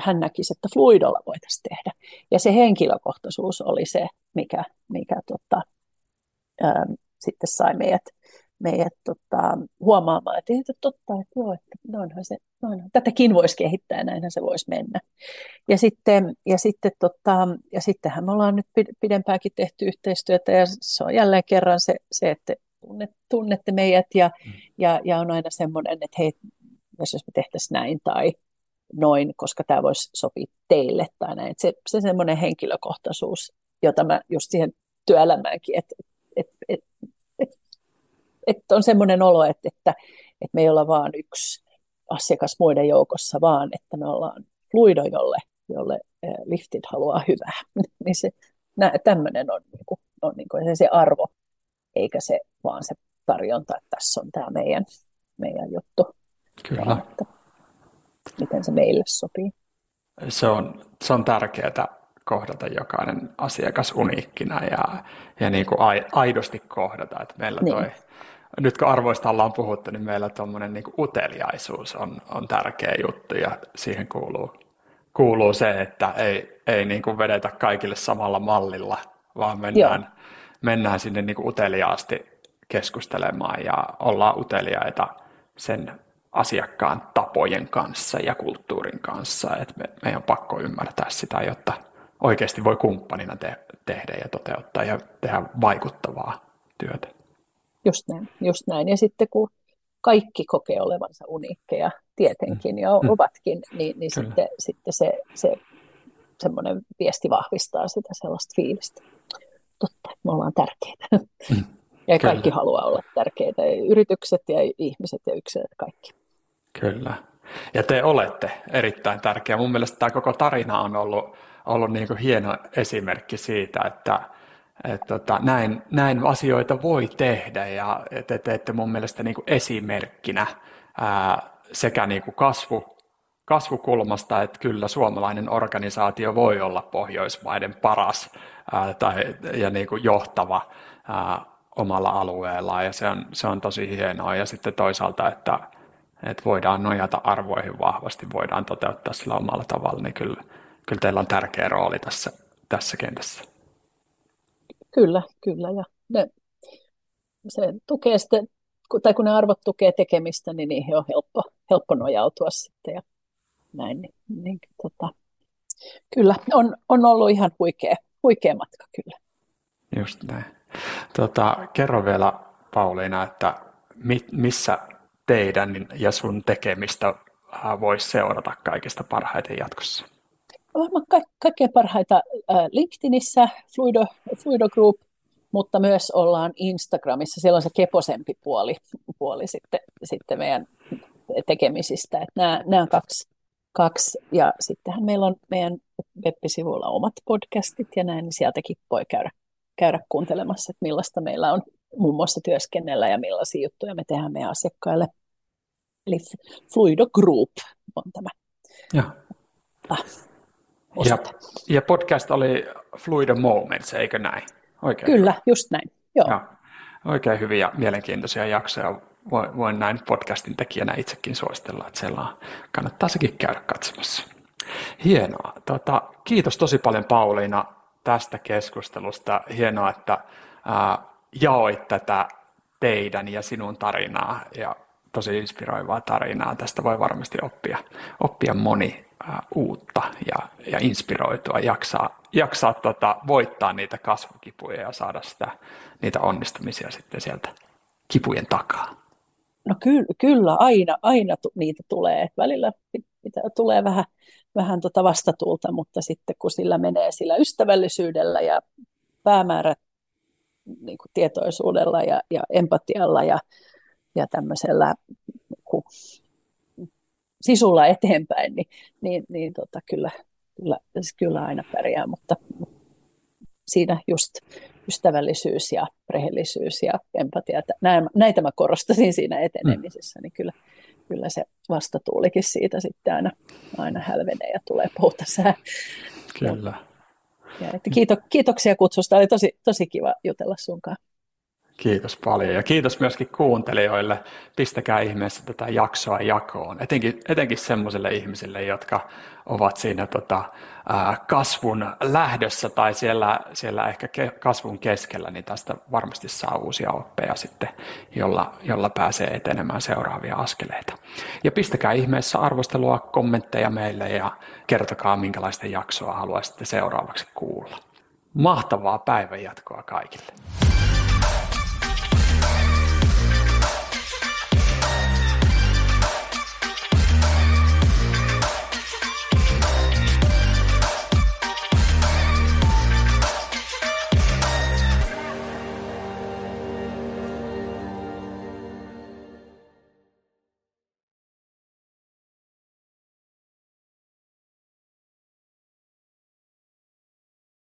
hän näkisi, että fluidolla voitaisiin tehdä. Ja se henkilökohtaisuus oli se, mikä, mikä tota, ää, sitten sai meidät, meidät tota, huomaamaan, että, että totta, että joo, että noinhan se, noinhan. tätäkin voisi kehittää ja näinhän se voisi mennä. Ja, sitten, ja, sitten, tota, ja sittenhän me ollaan nyt pidempäänkin tehty yhteistyötä ja se on jälleen kerran se, se että tunnette meidät ja, mm. ja, ja on aina semmoinen, että hei, jos me tehtäisiin näin tai noin, koska tämä voisi sopia teille tai näin. Se, se semmoinen henkilökohtaisuus, jota mä just siihen työelämäänkin, että et, et, et, et on semmoinen olo, että, että, että me ei olla vaan yksi asiakas muiden joukossa, vaan että me ollaan fluido, jolle, jolle liftit haluaa hyvää. niin se, tämmöinen on, niin kuin, on niin kuin se arvo, eikä se vaan se tarjonta, että tässä on tämä meidän, meidän juttu. Kyllä. Että, miten se meille sopii. Se on, se on tärkeää kohdata jokainen asiakas uniikkina ja, ja niin kuin aidosti kohdata, että meillä toi, niin. Nyt kun arvoista ollaan puhuttu, niin meillä tuommoinen niin uteliaisuus on, on tärkeä juttu ja siihen kuuluu, kuuluu se, että ei, ei niin kuin vedetä kaikille samalla mallilla, vaan mennään, mennään sinne niin kuin uteliaasti keskustelemaan ja ollaan uteliaita sen asiakkaan tapojen kanssa ja kulttuurin kanssa. Et me, meidän on pakko ymmärtää sitä, jotta oikeasti voi kumppanina te- tehdä ja toteuttaa ja tehdä vaikuttavaa työtä. Just näin, just näin. Ja sitten kun kaikki kokee olevansa uniikkeja tietenkin ja mm. ovatkin, niin, niin sitten, sitten se, se semmoinen viesti vahvistaa sitä sellaista fiilistä. Totta, me ollaan tärkeitä. Mm. Ja Kyllä. kaikki haluaa olla tärkeitä, yritykset ja ihmiset ja yksilöt, kaikki. Kyllä. Ja te olette erittäin tärkeä. Mun mielestä tämä koko tarina on ollut, ollut niin kuin hieno esimerkki siitä, että, että tota, näin, näin asioita voi tehdä ja te teette mun mielestä niin kuin esimerkkinä ää, sekä niin kuin kasvu, kasvukulmasta, että kyllä suomalainen organisaatio voi olla Pohjoismaiden paras ää, tai, ja niin kuin johtava ää, omalla alueellaan ja se on, se on tosi hienoa. Ja sitten toisaalta, että että voidaan nojata arvoihin vahvasti, voidaan toteuttaa sillä omalla tavalla, niin kyllä, kyllä teillä on tärkeä rooli tässä, tässä kentässä. Kyllä, kyllä. Ja ne, se tukee sitten, tai kun ne arvot tukee tekemistä, niin niihin on helppo, helppo nojautua sitten ja näin. Niin, niin, tota, kyllä, on, on ollut ihan huikea, huikea matka kyllä. Just näin. Tota, kerro vielä Pauliina, että mi, missä teidän ja sun tekemistä äh, voisi seurata kaikista parhaiten jatkossa? Varmaan ka- kaikkein parhaita äh, LinkedInissä, Fluido, Fluido Group, mutta myös ollaan Instagramissa. Siellä on se keposempi puoli, puoli sitten, sitten meidän tekemisistä. Että nämä, nämä kaksi, kaksi. Ja sittenhän meillä on meidän web-sivuilla omat podcastit ja näin, niin sieltäkin voi käydä, käydä kuuntelemassa, että millaista meillä on muun muassa työskennellä ja millaisia juttuja me tehdään meidän asiakkaille. Eli Fluido Group on tämä, Ja. Ah, ja, ja podcast oli Fluid Moments, eikö näin? Oikein Kyllä, hyvä. just näin. Joo. Ja, oikein hyviä mielenkiintoisia jaksoja. Voin, voin näin podcastin tekijänä itsekin suositella, että siellä kannattaa sekin käydä katsomassa. Hienoa. Tota, kiitos tosi paljon Pauliina tästä keskustelusta. Hienoa, että ää, jaoit tätä teidän ja sinun tarinaa ja tosi inspiroivaa tarinaa. Tästä voi varmasti oppia, oppia moni uutta ja, ja inspiroitua, jaksaa, jaksaa tota, voittaa niitä kasvukipuja ja saada sitä, niitä onnistumisia sitten sieltä kipujen takaa. No kyllä, kyllä aina, aina niitä tulee. Välillä pitää, tulee vähän, vähän tota vastatulta, mutta sitten kun sillä menee sillä ystävällisyydellä ja päämäärät niin tietoisuudella ja, ja empatialla ja, ja tämmöisellä niin sisulla eteenpäin, niin, niin, niin tota, kyllä, kyllä, kyllä aina pärjää, mutta siinä just ystävällisyys ja rehellisyys ja empatia, näitä mä korostasin siinä etenemisessä, niin kyllä, kyllä se vastatuulikin siitä sitten aina, aina hälvenee ja tulee poutasää. Kyllä. Ja, että kiito, kiitoksia kutsusta, oli tosi, tosi kiva jutella sunkaan. Kiitos paljon ja kiitos myöskin kuuntelijoille. Pistäkää ihmeessä tätä jaksoa jakoon, etenkin, etenkin sellaisille ihmisille, jotka ovat siinä tota, kasvun lähdössä tai siellä, siellä ehkä kasvun keskellä, niin tästä varmasti saa uusia oppeja sitten, jolla, jolla pääsee etenemään seuraavia askeleita. Ja pistäkää ihmeessä arvostelua, kommentteja meille ja kertokaa, minkälaista jaksoa haluaisitte seuraavaksi kuulla. Mahtavaa päivänjatkoa kaikille.